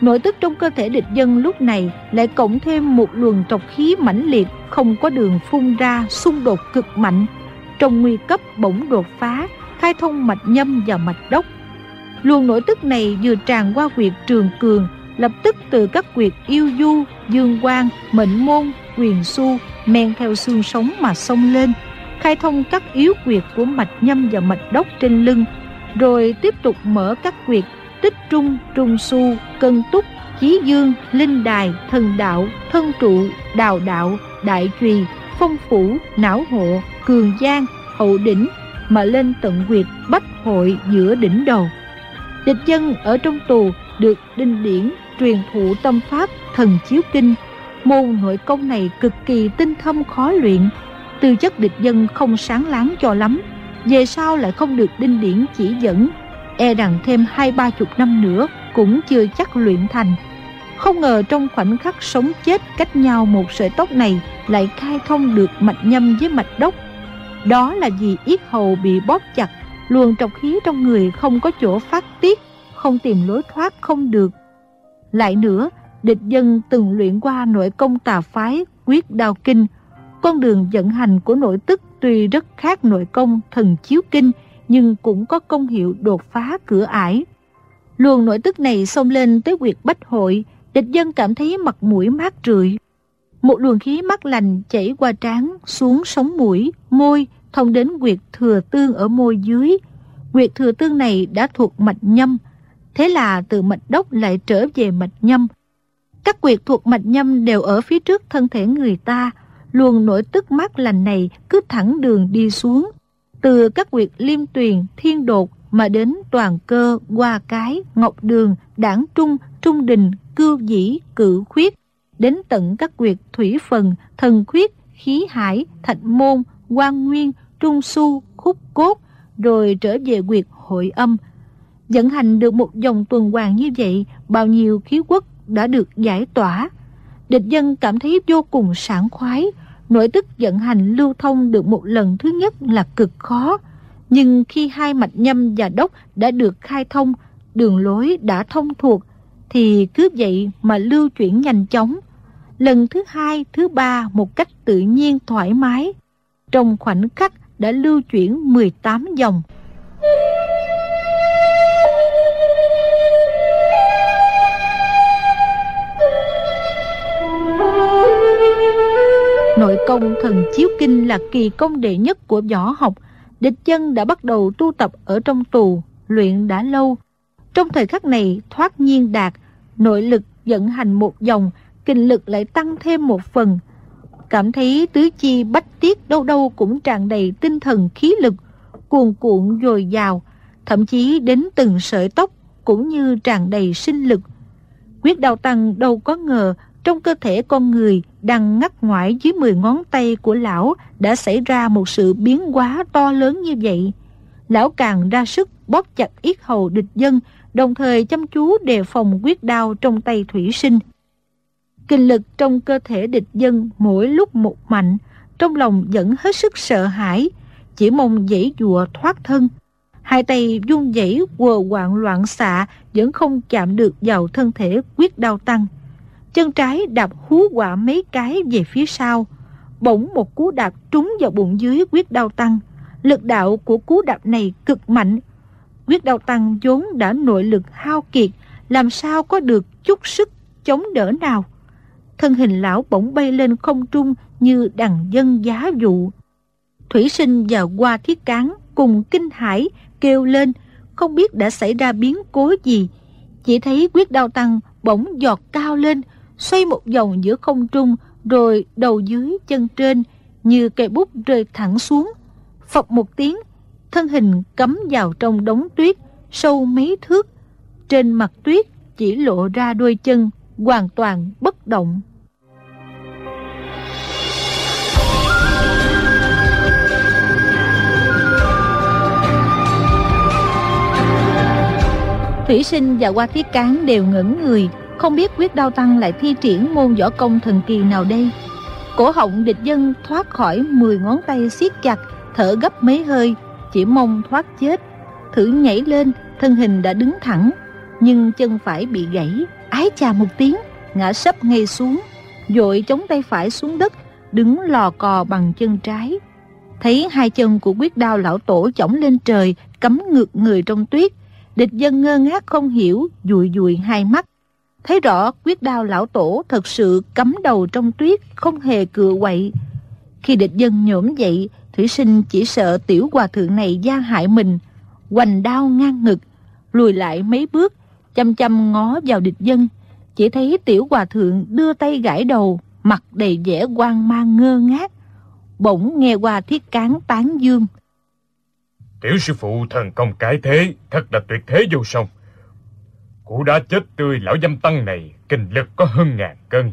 Nội tức trong cơ thể địch dân lúc này lại cộng thêm một luồng trọc khí mãnh liệt không có đường phun ra xung đột cực mạnh. Trong nguy cấp bỗng đột phá, khai thông mạch nhâm và mạch đốc. Luồng nội tức này vừa tràn qua quyệt trường cường, lập tức từ các quyệt yêu du, dương quang, mệnh môn, quyền su, men theo xương sống mà xông lên, khai thông các yếu quyệt của mạch nhâm và mạch đốc trên lưng, rồi tiếp tục mở các quyệt tích trung, trung su, cân túc, chí dương, linh đài, thần đạo, thân trụ, đào đạo, đại trùy, phong phủ, não hộ, cường giang, hậu đỉnh, mà lên tận quyệt bách hội giữa đỉnh đầu. Địch dân ở trong tù được đinh điển truyền thụ tâm pháp thần chiếu kinh. Môn nội công này cực kỳ tinh thâm khó luyện, tư chất địch dân không sáng láng cho lắm. Về sau lại không được đinh điển chỉ dẫn, e rằng thêm hai ba chục năm nữa cũng chưa chắc luyện thành. Không ngờ trong khoảnh khắc sống chết cách nhau một sợi tóc này lại khai thông được mạch nhâm với mạch đốc đó là vì yết hầu bị bóp chặt, luồng trọc khí trong người không có chỗ phát tiết, không tìm lối thoát không được. Lại nữa, địch dân từng luyện qua nội công tà phái, quyết đao kinh. Con đường vận hành của nội tức tuy rất khác nội công thần chiếu kinh, nhưng cũng có công hiệu đột phá cửa ải. Luồng nội tức này xông lên tới quyệt bách hội, địch dân cảm thấy mặt mũi mát rượi, một luồng khí mát lành chảy qua trán, xuống sống mũi, môi, thông đến quyệt thừa tương ở môi dưới. Quyệt thừa tương này đã thuộc mạch nhâm, thế là từ mạch đốc lại trở về mạch nhâm. Các quyệt thuộc mạch nhâm đều ở phía trước thân thể người ta, luồng nổi tức mát lành này cứ thẳng đường đi xuống. Từ các quyệt liêm tuyền, thiên đột mà đến toàn cơ, qua cái, ngọc đường, đảng trung, trung đình, cưu dĩ, cự khuyết, đến tận các quyệt thủy phần, thần khuyết, khí hải, thạch môn, quan nguyên, trung su, khúc cốt, rồi trở về quyệt hội âm. Dẫn hành được một dòng tuần hoàn như vậy, bao nhiêu khí quốc đã được giải tỏa. Địch dân cảm thấy vô cùng sảng khoái, nội tức dẫn hành lưu thông được một lần thứ nhất là cực khó. Nhưng khi hai mạch nhâm và đốc đã được khai thông, đường lối đã thông thuộc, thì cứ vậy mà lưu chuyển nhanh chóng. Lần thứ hai, thứ ba một cách tự nhiên thoải mái. Trong khoảnh khắc đã lưu chuyển 18 dòng. Nội công thần chiếu kinh là kỳ công đệ nhất của võ học. Địch chân đã bắt đầu tu tập ở trong tù, luyện đã lâu. Trong thời khắc này thoát nhiên đạt, nội lực dẫn hành một dòng, kinh lực lại tăng thêm một phần. Cảm thấy tứ chi bách tiết đâu đâu cũng tràn đầy tinh thần khí lực, cuồn cuộn dồi dào, thậm chí đến từng sợi tóc cũng như tràn đầy sinh lực. Quyết đào tăng đâu có ngờ trong cơ thể con người đang ngắt ngoại dưới 10 ngón tay của lão đã xảy ra một sự biến hóa to lớn như vậy. Lão càng ra sức bóp chặt yết hầu địch dân, đồng thời chăm chú đề phòng quyết đao trong tay thủy sinh. Kinh lực trong cơ thể địch dân mỗi lúc một mạnh, trong lòng vẫn hết sức sợ hãi, chỉ mong dãy dùa thoát thân. Hai tay dung dãy quờ quạng loạn xạ vẫn không chạm được vào thân thể quyết đau tăng. Chân trái đạp hú quả mấy cái về phía sau. Bỗng một cú đạp trúng vào bụng dưới quyết đau tăng. Lực đạo của cú đạp này cực mạnh. Quyết đau tăng vốn đã nội lực hao kiệt, làm sao có được chút sức chống đỡ nào. Thân hình lão bỗng bay lên không trung như đằng dân giá dụ. Thủy sinh và qua thiết cán cùng kinh hải kêu lên, không biết đã xảy ra biến cố gì. Chỉ thấy quyết đau tăng bỗng giọt cao lên, xoay một vòng giữa không trung, rồi đầu dưới chân trên, như cây bút rơi thẳng xuống. Phập một tiếng, thân hình cắm vào trong đống tuyết, sâu mấy thước. Trên mặt tuyết chỉ lộ ra đôi chân, hoàn toàn bất động. Thủy sinh và Hoa Thiết Cán đều ngẩn người, không biết quyết đao tăng lại thi triển môn võ công thần kỳ nào đây. Cổ họng địch dân thoát khỏi 10 ngón tay siết chặt, thở gấp mấy hơi, chỉ mong thoát chết. Thử nhảy lên, thân hình đã đứng thẳng, nhưng chân phải bị gãy, ái chà một tiếng, ngã sấp ngay xuống, dội chống tay phải xuống đất, đứng lò cò bằng chân trái. Thấy hai chân của quyết đao lão tổ chổng lên trời, cắm ngược người trong tuyết, Địch dân ngơ ngác không hiểu, dùi dùi hai mắt. Thấy rõ quyết đao lão tổ thật sự cắm đầu trong tuyết, không hề cựa quậy. Khi địch dân nhổm dậy, thủy sinh chỉ sợ tiểu hòa thượng này gian hại mình. Hoành đao ngang ngực, lùi lại mấy bước, chăm chăm ngó vào địch dân. Chỉ thấy tiểu hòa thượng đưa tay gãi đầu, mặt đầy vẻ quan mang ngơ ngác. Bỗng nghe qua thiết cán tán dương. Tiểu sư phụ thần công cái thế, thật là tuyệt thế vô song. Cụ đã chết tươi lão dâm tăng này, kinh lực có hơn ngàn cân.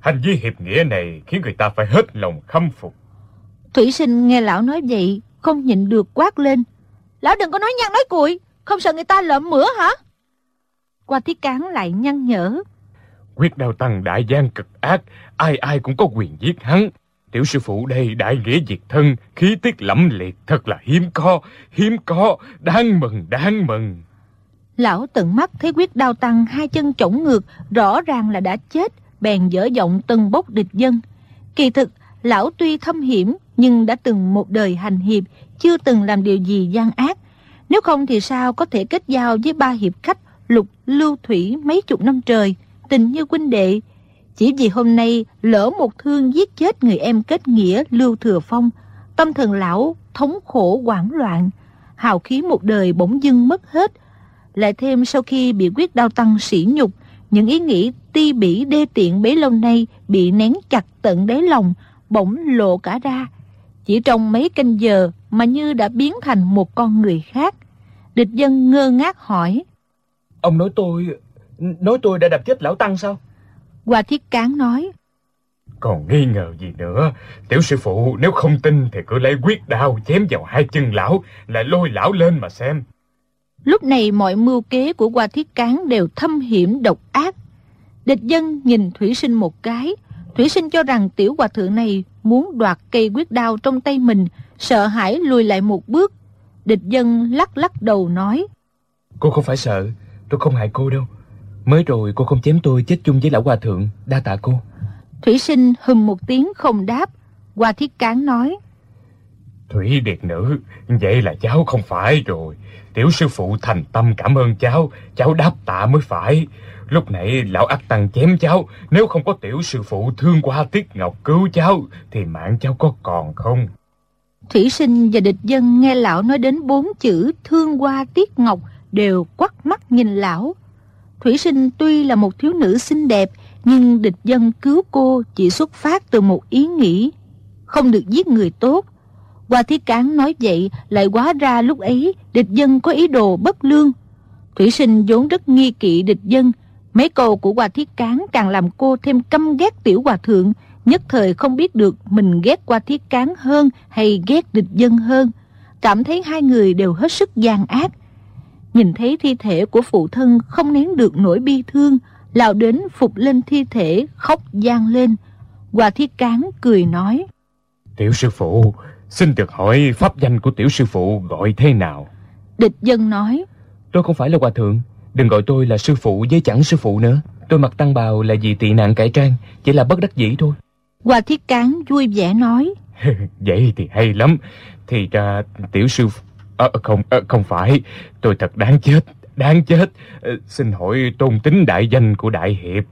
Hành vi hiệp nghĩa này khiến người ta phải hết lòng khâm phục. Thủy sinh nghe lão nói vậy, không nhịn được quát lên. Lão đừng có nói nhăn nói cuội, không sợ người ta lợm mửa hả? Qua thiết cán lại nhăn nhở. Quyết đao tăng đại gian cực ác, ai ai cũng có quyền giết hắn. Tiểu sư phụ đây đại nghĩa diệt thân, khí tiết lẫm liệt, thật là hiếm có, hiếm có, đáng mừng, đáng mừng. Lão tận mắt thấy quyết đao tăng hai chân chổng ngược, rõ ràng là đã chết, bèn dở giọng tân bốc địch dân. Kỳ thực, lão tuy thâm hiểm, nhưng đã từng một đời hành hiệp, chưa từng làm điều gì gian ác. Nếu không thì sao có thể kết giao với ba hiệp khách lục lưu thủy mấy chục năm trời, tình như huynh đệ, chỉ vì hôm nay lỡ một thương giết chết người em kết nghĩa Lưu Thừa Phong, tâm thần lão thống khổ hoảng loạn, hào khí một đời bỗng dưng mất hết. Lại thêm sau khi bị quyết đau tăng sỉ nhục, những ý nghĩ ti bỉ đê tiện bấy lâu nay bị nén chặt tận đáy lòng, bỗng lộ cả ra. Chỉ trong mấy canh giờ mà như đã biến thành một con người khác. Địch dân ngơ ngác hỏi. Ông nói tôi, nói tôi đã đập chết lão Tăng sao? Hoa Thiết Cán nói. Còn nghi ngờ gì nữa, tiểu sư phụ nếu không tin thì cứ lấy quyết đao chém vào hai chân lão, lại lôi lão lên mà xem. Lúc này mọi mưu kế của Hoa Thiết Cán đều thâm hiểm độc ác. Địch dân nhìn Thủy Sinh một cái, Thủy Sinh cho rằng tiểu hòa thượng này muốn đoạt cây quyết đao trong tay mình, sợ hãi lùi lại một bước. Địch dân lắc lắc đầu nói. Cô không phải sợ, tôi không hại cô đâu. Mới rồi cô không chém tôi chết chung với lão hòa thượng Đa tạ cô Thủy sinh hùm một tiếng không đáp Hoa thiết cán nói Thủy điệt nữ Vậy là cháu không phải rồi. Tiểu sư phụ thành tâm cảm ơn cháu Cháu đáp tạ mới phải. Lúc nãy lão ác tăng chém cháu Nếu không có tiểu sư phụ thương qua Tiết Ngọc cứu cháu Thì mạng cháu có còn không? Thủy sinh và địch dân nghe lão nói đến bốn chữ thương qua Tiết Ngọc Đều quắt mắt nhìn lão. Thủy Sinh tuy là một thiếu nữ xinh đẹp, nhưng địch dân cứu cô chỉ xuất phát từ một ý nghĩ, không được giết người tốt. Qua Thiết Cán nói vậy lại quá ra lúc ấy địch dân có ý đồ bất lương. Thủy Sinh vốn rất nghi kỵ địch dân, mấy câu của Hoa Thiết Cán càng làm cô thêm căm ghét tiểu hòa thượng, nhất thời không biết được mình ghét Hoa Thiết Cán hơn hay ghét địch dân hơn. Cảm thấy hai người đều hết sức gian ác, nhìn thấy thi thể của phụ thân không nén được nỗi bi thương, lao đến phục lên thi thể, khóc gian lên. Hòa thiết cán cười nói. Tiểu sư phụ, xin được hỏi pháp danh của tiểu sư phụ gọi thế nào? Địch dân nói. Tôi không phải là hòa thượng. Đừng gọi tôi là sư phụ với chẳng sư phụ nữa. Tôi mặc tăng bào là vì tị nạn cải trang Chỉ là bất đắc dĩ thôi. Hòa thiết cán vui vẻ nói. Vậy thì hay lắm. Thì ra tiểu sư à, Không à, không phải. Tôi thật đáng chết Đáng chết. À, Xin hỏi tôn tính đại danh của đại hiệp.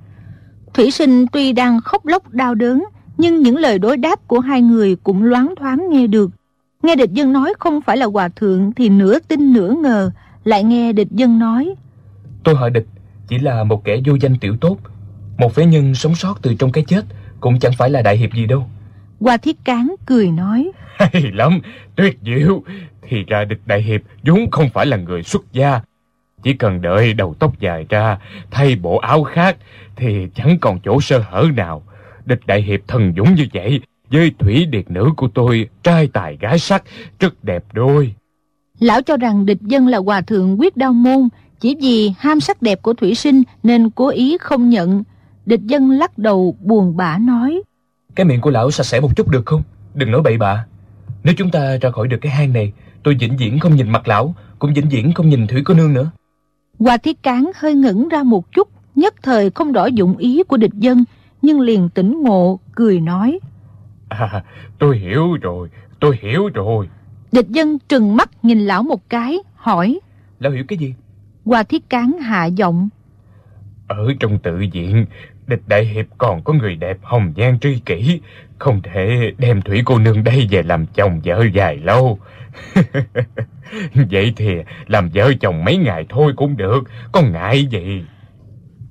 Thủy sinh tuy đang khóc lóc đau đớn Nhưng những lời đối đáp của hai người Cũng loáng thoáng nghe được. Nghe địch dân nói không phải là hòa thượng Thì nửa tin nửa ngờ Lại nghe địch dân nói Tôi hỏi địch Chỉ là một kẻ vô danh tiểu tốt Một phế nhân sống sót từ trong cái chết Cũng chẳng phải là đại hiệp gì đâu. Hoa thiết cán cười nói Hay lắm Tuyệt diệu! Thì ra địch đại hiệp vốn không phải là người xuất gia. Chỉ cần đợi đầu tóc dài ra Thay bộ áo khác Thì chẳng còn chỗ sơ hở nào Địch đại hiệp thần dũng như vậy với thủy điệt nữ của tôi trai tài gái sắc rất đẹp đôi. Lão cho rằng địch dân là hòa thượng quyết đao môn chỉ vì ham sắc đẹp của thủy sinh nên cố ý không nhận. Địch dân lắc đầu buồn bã nói. Cái miệng của lão sạch sẽ một chút được không? Đừng nói bậy bạ. Nếu chúng ta ra khỏi được cái hang này tôi vĩnh viễn không nhìn mặt lão cũng vĩnh viễn không nhìn thủy cô nương nữa. Hoa thiết cán hơi ngẩn ra một chút nhất thời không rõ dụng ý của địch dân nhưng liền tỉnh ngộ cười nói À, tôi hiểu rồi, tôi hiểu rồi. Địch dân trừng mắt nhìn lão một cái, hỏi. Lão hiểu cái gì? Hoa thiết cán hạ giọng. Ở trong tự viện, địch đại hiệp còn có người đẹp hồng nhan tri kỷ. Không thể đem thủy cô nương đây về làm chồng vợ dài lâu. Vậy thì làm vợ chồng mấy ngày thôi cũng được, có ngại gì.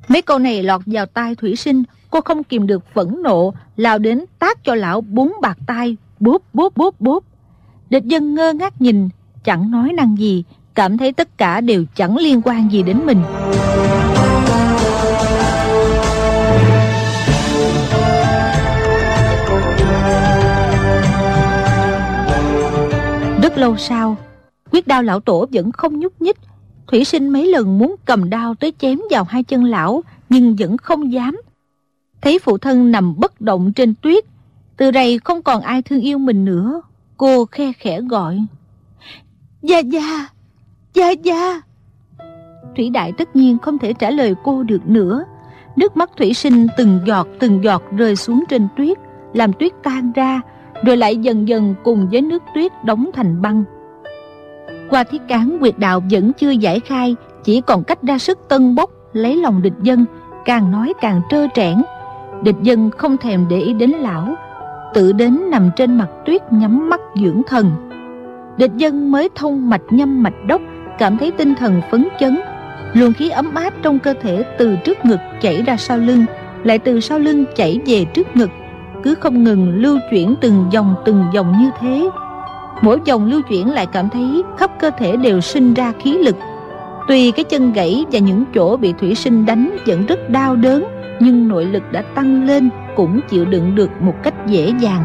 Mấy câu này lọt vào tai thủy sinh, cô không kìm được phẫn nộ, lao đến tác cho lão bốn bạc tay, bốp bốp bốp bốp. Địch dân ngơ ngác nhìn, chẳng nói năng gì, cảm thấy tất cả đều chẳng liên quan gì đến mình. Rất lâu sau, quyết đao lão tổ vẫn không nhúc nhích. Thủy sinh mấy lần muốn cầm đao tới chém vào hai chân lão, nhưng vẫn không dám thấy phụ thân nằm bất động trên tuyết. Từ đây không còn ai thương yêu mình nữa. Cô khe khẽ gọi. Gia Gia! Gia Gia! Thủy Đại tất nhiên không thể trả lời cô được nữa. Nước mắt Thủy Sinh từng giọt từng giọt rơi xuống trên tuyết, làm tuyết tan ra, rồi lại dần dần cùng với nước tuyết đóng thành băng. Qua thiết cán quyệt đạo vẫn chưa giải khai, chỉ còn cách ra sức tân bốc, lấy lòng địch dân, càng nói càng trơ trẽn, Địch dân không thèm để ý đến lão, Tự đến nằm trên mặt tuyết nhắm mắt dưỡng thần. Địch dân mới thông mạch nhâm mạch đốc, Cảm thấy tinh thần phấn chấn, Luồng khí ấm áp trong cơ thể từ trước ngực chảy ra sau lưng, Lại từ sau lưng chảy về trước ngực, Cứ không ngừng lưu chuyển từng dòng từng dòng như thế. Mỗi dòng lưu chuyển lại cảm thấy khắp cơ thể đều sinh ra khí lực Tuy cái chân gãy và những chỗ bị thủy sinh đánh vẫn rất đau đớn nhưng nội lực đã tăng lên cũng chịu đựng được một cách dễ dàng.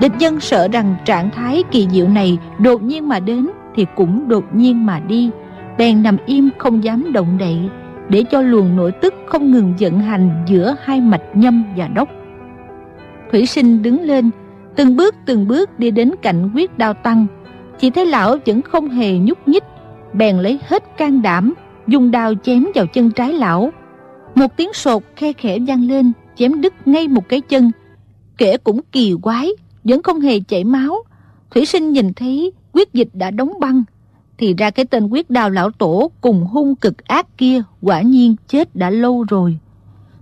Địch dân sợ rằng trạng thái kỳ diệu này đột nhiên mà đến thì cũng đột nhiên mà đi, bèn nằm im không dám động đậy, để cho luồng nội tức không ngừng vận hành giữa hai mạch nhâm và đốc. Thủy sinh đứng lên, từng bước từng bước đi đến cạnh quyết đao tăng, chỉ thấy lão vẫn không hề nhúc nhích, bèn lấy hết can đảm, dùng đao chém vào chân trái lão, một tiếng sột khe khẽ vang lên, chém đứt ngay một cái chân. Kể cũng kỳ quái, vẫn không hề chảy máu. Thủy sinh nhìn thấy quyết dịch đã đóng băng. Thì ra cái tên quyết đào lão tổ cùng hung cực ác kia quả nhiên chết đã lâu rồi.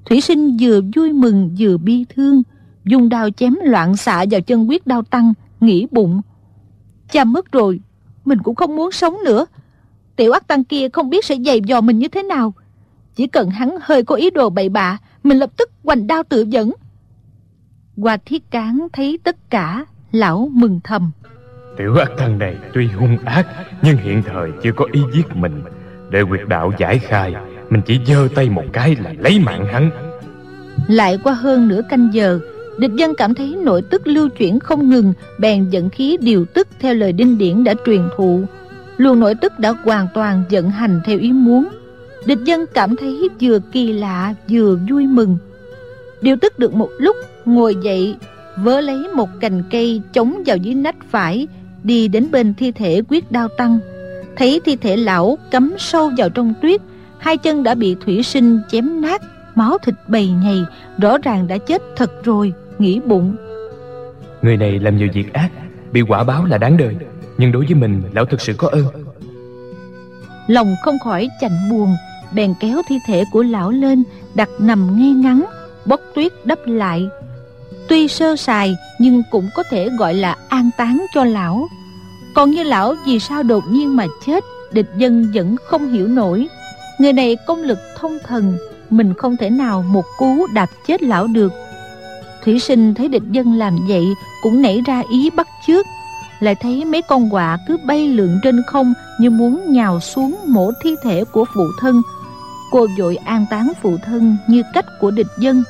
Thủy sinh vừa vui mừng vừa bi thương, dùng đao chém loạn xạ vào chân quyết đao tăng, nghĩ bụng. Cha mất rồi, mình cũng không muốn sống nữa. Tiểu ác tăng kia không biết sẽ dày dò mình như thế nào. Chỉ cần hắn hơi có ý đồ bậy bạ, mình lập tức hoành đao tự dẫn. Hoa thiết cán thấy tất cả, lão mừng thầm. Tiểu ác tăng này tuy hung ác, nhưng hiện thời chưa có ý giết mình. Để quyệt đạo giải khai, mình chỉ giơ tay một cái là lấy mạng hắn. Lại qua hơn nửa canh giờ, địch dân cảm thấy nội tức lưu chuyển không ngừng, bèn dẫn khí điều tức theo lời đinh điển đã truyền thụ. Luồng nội tức đã hoàn toàn vận hành theo ý muốn, Địch dân cảm thấy vừa kỳ lạ vừa vui mừng. Điều tức được một lúc Ngồi dậy Vớ lấy một cành cây chống vào dưới nách phải Đi đến bên thi thể quyết đao tăng. Thấy thi thể lão cắm sâu vào trong tuyết Hai chân đã bị thủy sinh chém nát Máu thịt bầy nhầy Rõ ràng đã chết thật rồi Nghĩ bụng. Người này làm nhiều việc ác Bị quả báo là đáng đời. Nhưng đối với mình, lão thực sự có ơn. Lòng không khỏi chạnh buồn, Bèn kéo thi thể của lão lên, Đặt nằm ngay ngắn Bóc tuyết đắp lại. Tuy sơ sài, nhưng cũng có thể gọi là an táng cho lão. Còn như lão vì sao đột nhiên mà chết, Địch dân vẫn không hiểu nổi. Người này công lực thông thần, Mình không thể nào một cú đạp chết lão được. Thủy sinh thấy địch dân làm vậy, Cũng nảy ra ý bắt chước. Lại thấy mấy con quạ cứ bay lượn trên không Như muốn nhào xuống mổ thi thể của phụ thân. Cô vội an táng phụ thân như cách của địch dân.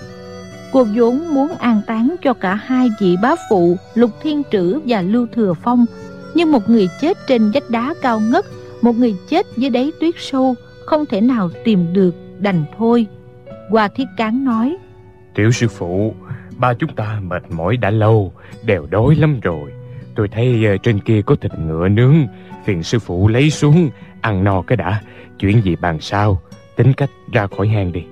Cô vốn muốn an táng cho cả hai vị bá phụ Lục Thiên Trữ và Lưu Thừa Phong, Nhưng một người chết trên vách đá cao ngất, Một người chết dưới đáy tuyết sâu, Không thể nào tìm được, đành thôi. Hoa Thiết Cán nói, Tiểu sư phụ, Ba chúng ta mệt mỏi đã lâu, Đều đói lắm rồi. Tôi thấy ờ, trên kia có thịt ngựa nướng. Phiền sư phụ lấy xuống Ăn no cái đã. Chuyện gì bàn sao? Tính cách ra khỏi hang đi.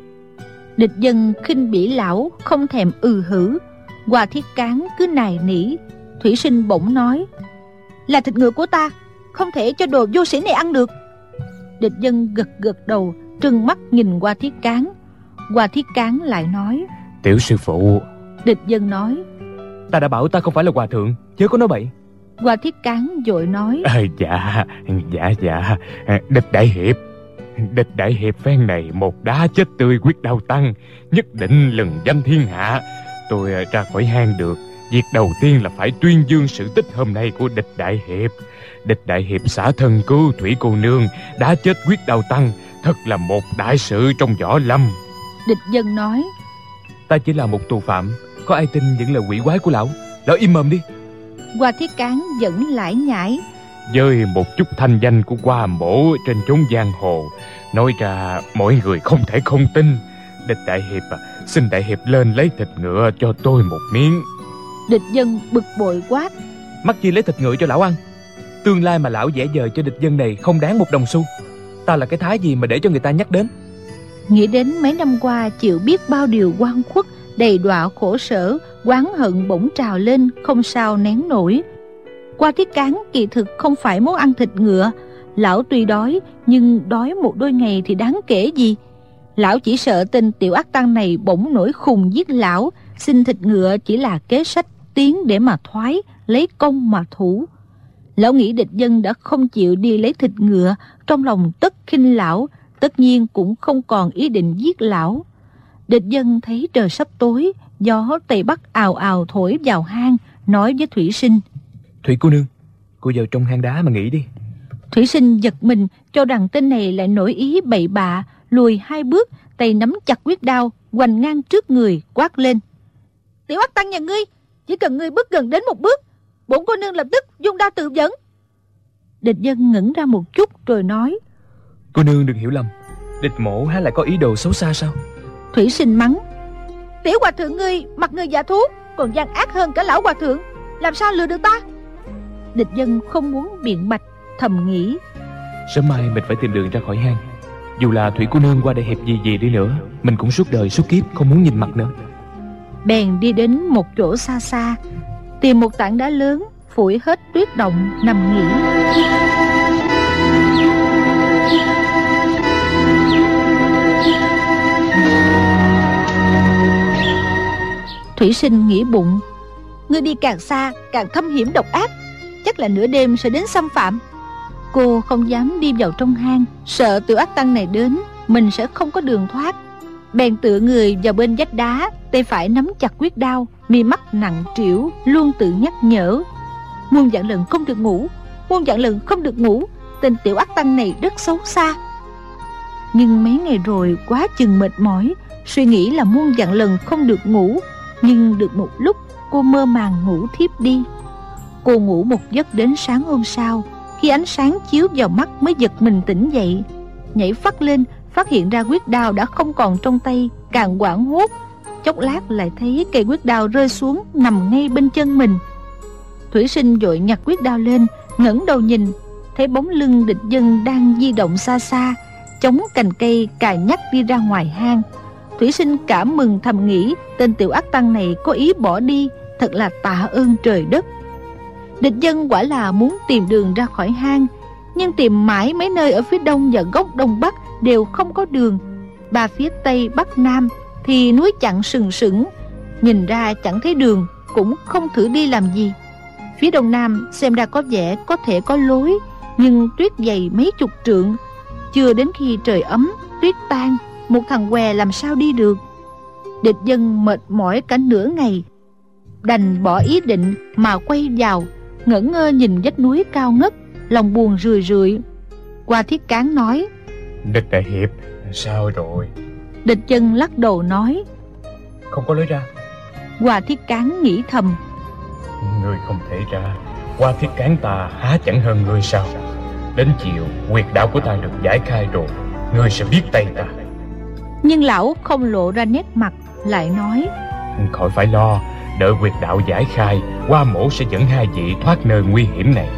Địch dân khinh bỉ lão Không thèm ừ hử. Hoa thiết cán cứ nài nỉ. Thủy sinh bỗng nói Là thịt ngựa của ta Không thể cho đồ vô sĩ này ăn được. Địch dân gật gật đầu Trừng mắt nhìn qua thiết cán. Hoa thiết cán lại nói Tiểu sư phụ. Địch dân nói Ta đã bảo ta không phải là hòa thượng Chớ có nói bậy. Hoa thiết cán vội nói. À, Dạ dạ dạ. Địch đại hiệp. Địch đại hiệp phen này một đá chết tươi quyết đau tăng Nhất định lừng danh thiên hạ. Tôi ra khỏi hang được. Việc đầu tiên là phải tuyên dương sự tích hôm nay của địch đại hiệp. Địch đại hiệp xã thân cứu thủy cô nương Đã chết quyết đau tăng Thật là một đại sự trong võ lâm. Địch dân nói. Ta chỉ là một tù phạm Có ai tin những lời quỷ quái của lão? Lão im mồm đi Hoa thiết cán vẫn lải nhải. Với một chút thanh danh của qua mổ trên chốn giang hồ nói ra mọi người không thể không tin. Địch đại hiệp à xin đại hiệp lên lấy thịt ngựa cho tôi một miếng. Địch dân bực bội quát mắc chi lấy thịt ngựa cho lão ăn? Tương lai mà lão vẽ vời cho địch dân này không đáng một đồng xu. Ta là cái thái gì mà để cho người ta nhắc đến? Nghĩ đến mấy năm qua chịu biết bao điều quan khuất đầy đọa khổ sở Quán hận bỗng trào lên, không sao nén nổi. Qua thiết cán kỳ thực không phải muốn ăn thịt ngựa, Lão tuy đói, nhưng đói một đôi ngày thì đáng kể gì. Lão chỉ sợ tên tiểu ác tăng này bỗng nổi khùng giết lão, Xin thịt ngựa chỉ là kế sách tiến để mà thoái, Lấy công mà thủ. Lão nghĩ địch dân đã không chịu đi lấy thịt ngựa, Trong lòng tất khinh lão, Tất nhiên cũng không còn ý định giết lão. Địch dân thấy trời sắp tối Gió Tây Bắc ào ào thổi vào hang Nói với Thủy Sinh. Thủy cô nương Cô vào trong hang đá mà nghỉ đi. Thủy sinh giật mình cho rằng tên này lại nổi ý bậy bạ Lùi hai bước Tay nắm chặt quyết đao Hoành ngang trước người quát lên. Tiểu ác tăng nhà ngươi Chỉ cần ngươi bước gần đến một bước Bổn cô nương lập tức dung đao tự dẫn. Địch dân ngẩn ra một chút rồi nói Cô nương đừng hiểu lầm Địch mổ há lại có ý đồ xấu xa sao? Thủy sinh mắng Tiểu hòa thượng ngươi mặt người giả thú Còn gian ác hơn cả lão hòa thượng. Làm sao lừa được ta? Địch dân không muốn biện bạch Thầm nghĩ. Sớm mai mình phải tìm đường ra khỏi hang. Dù là thủy cô nương qua đây hẹp gì gì đi nữa Mình cũng suốt đời suốt kiếp không muốn nhìn mặt nữa. Bèn đi đến một chỗ xa xa Tìm một tảng đá lớn Phủi hết tuyết động nằm nghỉ Thủy sinh nghĩ bụng. Ngươi đi càng xa, càng thâm hiểm độc ác. Chắc là nửa đêm sẽ đến xâm phạm. Cô không dám đi vào trong hang, sợ tiểu ác tăng này đến, mình sẽ không có đường thoát. Bèn tựa người vào bên vách đá, tay phải nắm chặt quyết đao, mi mắt nặng trĩu, luôn tự nhắc nhở. Muôn dạng lần không được ngủ, muôn dạng lần không được ngủ, tên tiểu ác tăng này rất xấu xa. Nhưng mấy ngày rồi quá chừng mệt mỏi, suy nghĩ là muôn dạng lần không được ngủ nhưng được một lúc cô mơ màng ngủ thiếp đi. Cô ngủ một giấc đến sáng hôm sau Khi ánh sáng chiếu vào mắt mới giật mình tỉnh dậy. Nhảy phát lên Phát hiện ra quyết đao đã không còn trong tay Càng quảng hốt. Chốc lát lại thấy cây quyết đao rơi xuống Nằm ngay bên chân mình. Thủy sinh vội nhặt quyết đao lên ngẩng đầu nhìn thấy bóng lưng địch dân đang di động xa xa, chống cành cây cài nhắc đi ra ngoài hang. Thủy sinh cảm mừng thầm nghĩ tên tiểu ác tăng này có ý bỏ đi, thật là tạ ơn trời đất. Địch dân quả là muốn tìm đường ra khỏi hang, nhưng tìm mãi mấy nơi ở phía đông và góc đông bắc đều không có đường. Ba phía tây bắc nam thì núi chặn sừng sững, nhìn ra chẳng thấy đường, cũng không thử đi làm gì. Phía đông nam xem ra có vẻ có thể có lối, nhưng tuyết dày mấy chục trượng. Chưa đến khi trời ấm, tuyết tan, một thằng què làm sao đi được. Địch dân mệt mỏi cả nửa ngày, đành bỏ ý định mà quay vào, ngẩn ngơ nhìn vách núi cao ngất, lòng buồn rười rượi. Qua thiết cán nói, Địch đại hiệp, sao rồi? địch chân lắc đầu nói, Không có lối ra. Qua thiết cán nghĩ thầm, Ngươi không thể ra Qua thiết cán ta há chẳng hơn ngươi sao Đến chiều Quyệt đạo của ta được giải khai rồi Ngươi sẽ biết tay ta nhưng lão không lộ ra nét mặt, lại nói, Khỏi phải lo Đợi quyệt đạo giải khai Qua mổ sẽ dẫn hai vị thoát nơi nguy hiểm này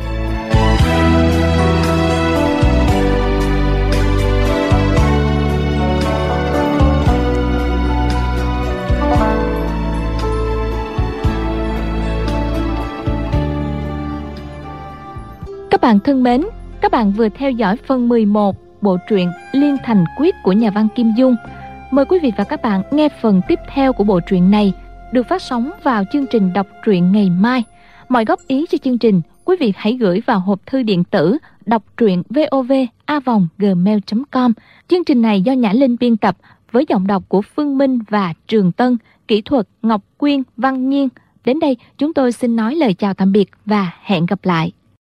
Các bạn thân mến, các bạn vừa theo dõi phần 11 bộ truyện Liên Thành Quyết của nhà văn Kim Dung. Mời quý vị và các bạn nghe phần tiếp theo của bộ truyện này được phát sóng vào chương trình đọc truyện ngày mai. Mọi góp ý cho chương trình, quý vị hãy gửi vào hộp thư điện tử đọc truyện vovavonggmail.com. Chương trình này do Nhã Linh biên tập với giọng đọc của Phương Minh và Trường Tân, kỹ thuật Ngọc Quyên, Văn Nhiên. Đến đây chúng tôi xin nói lời chào tạm biệt và hẹn gặp lại.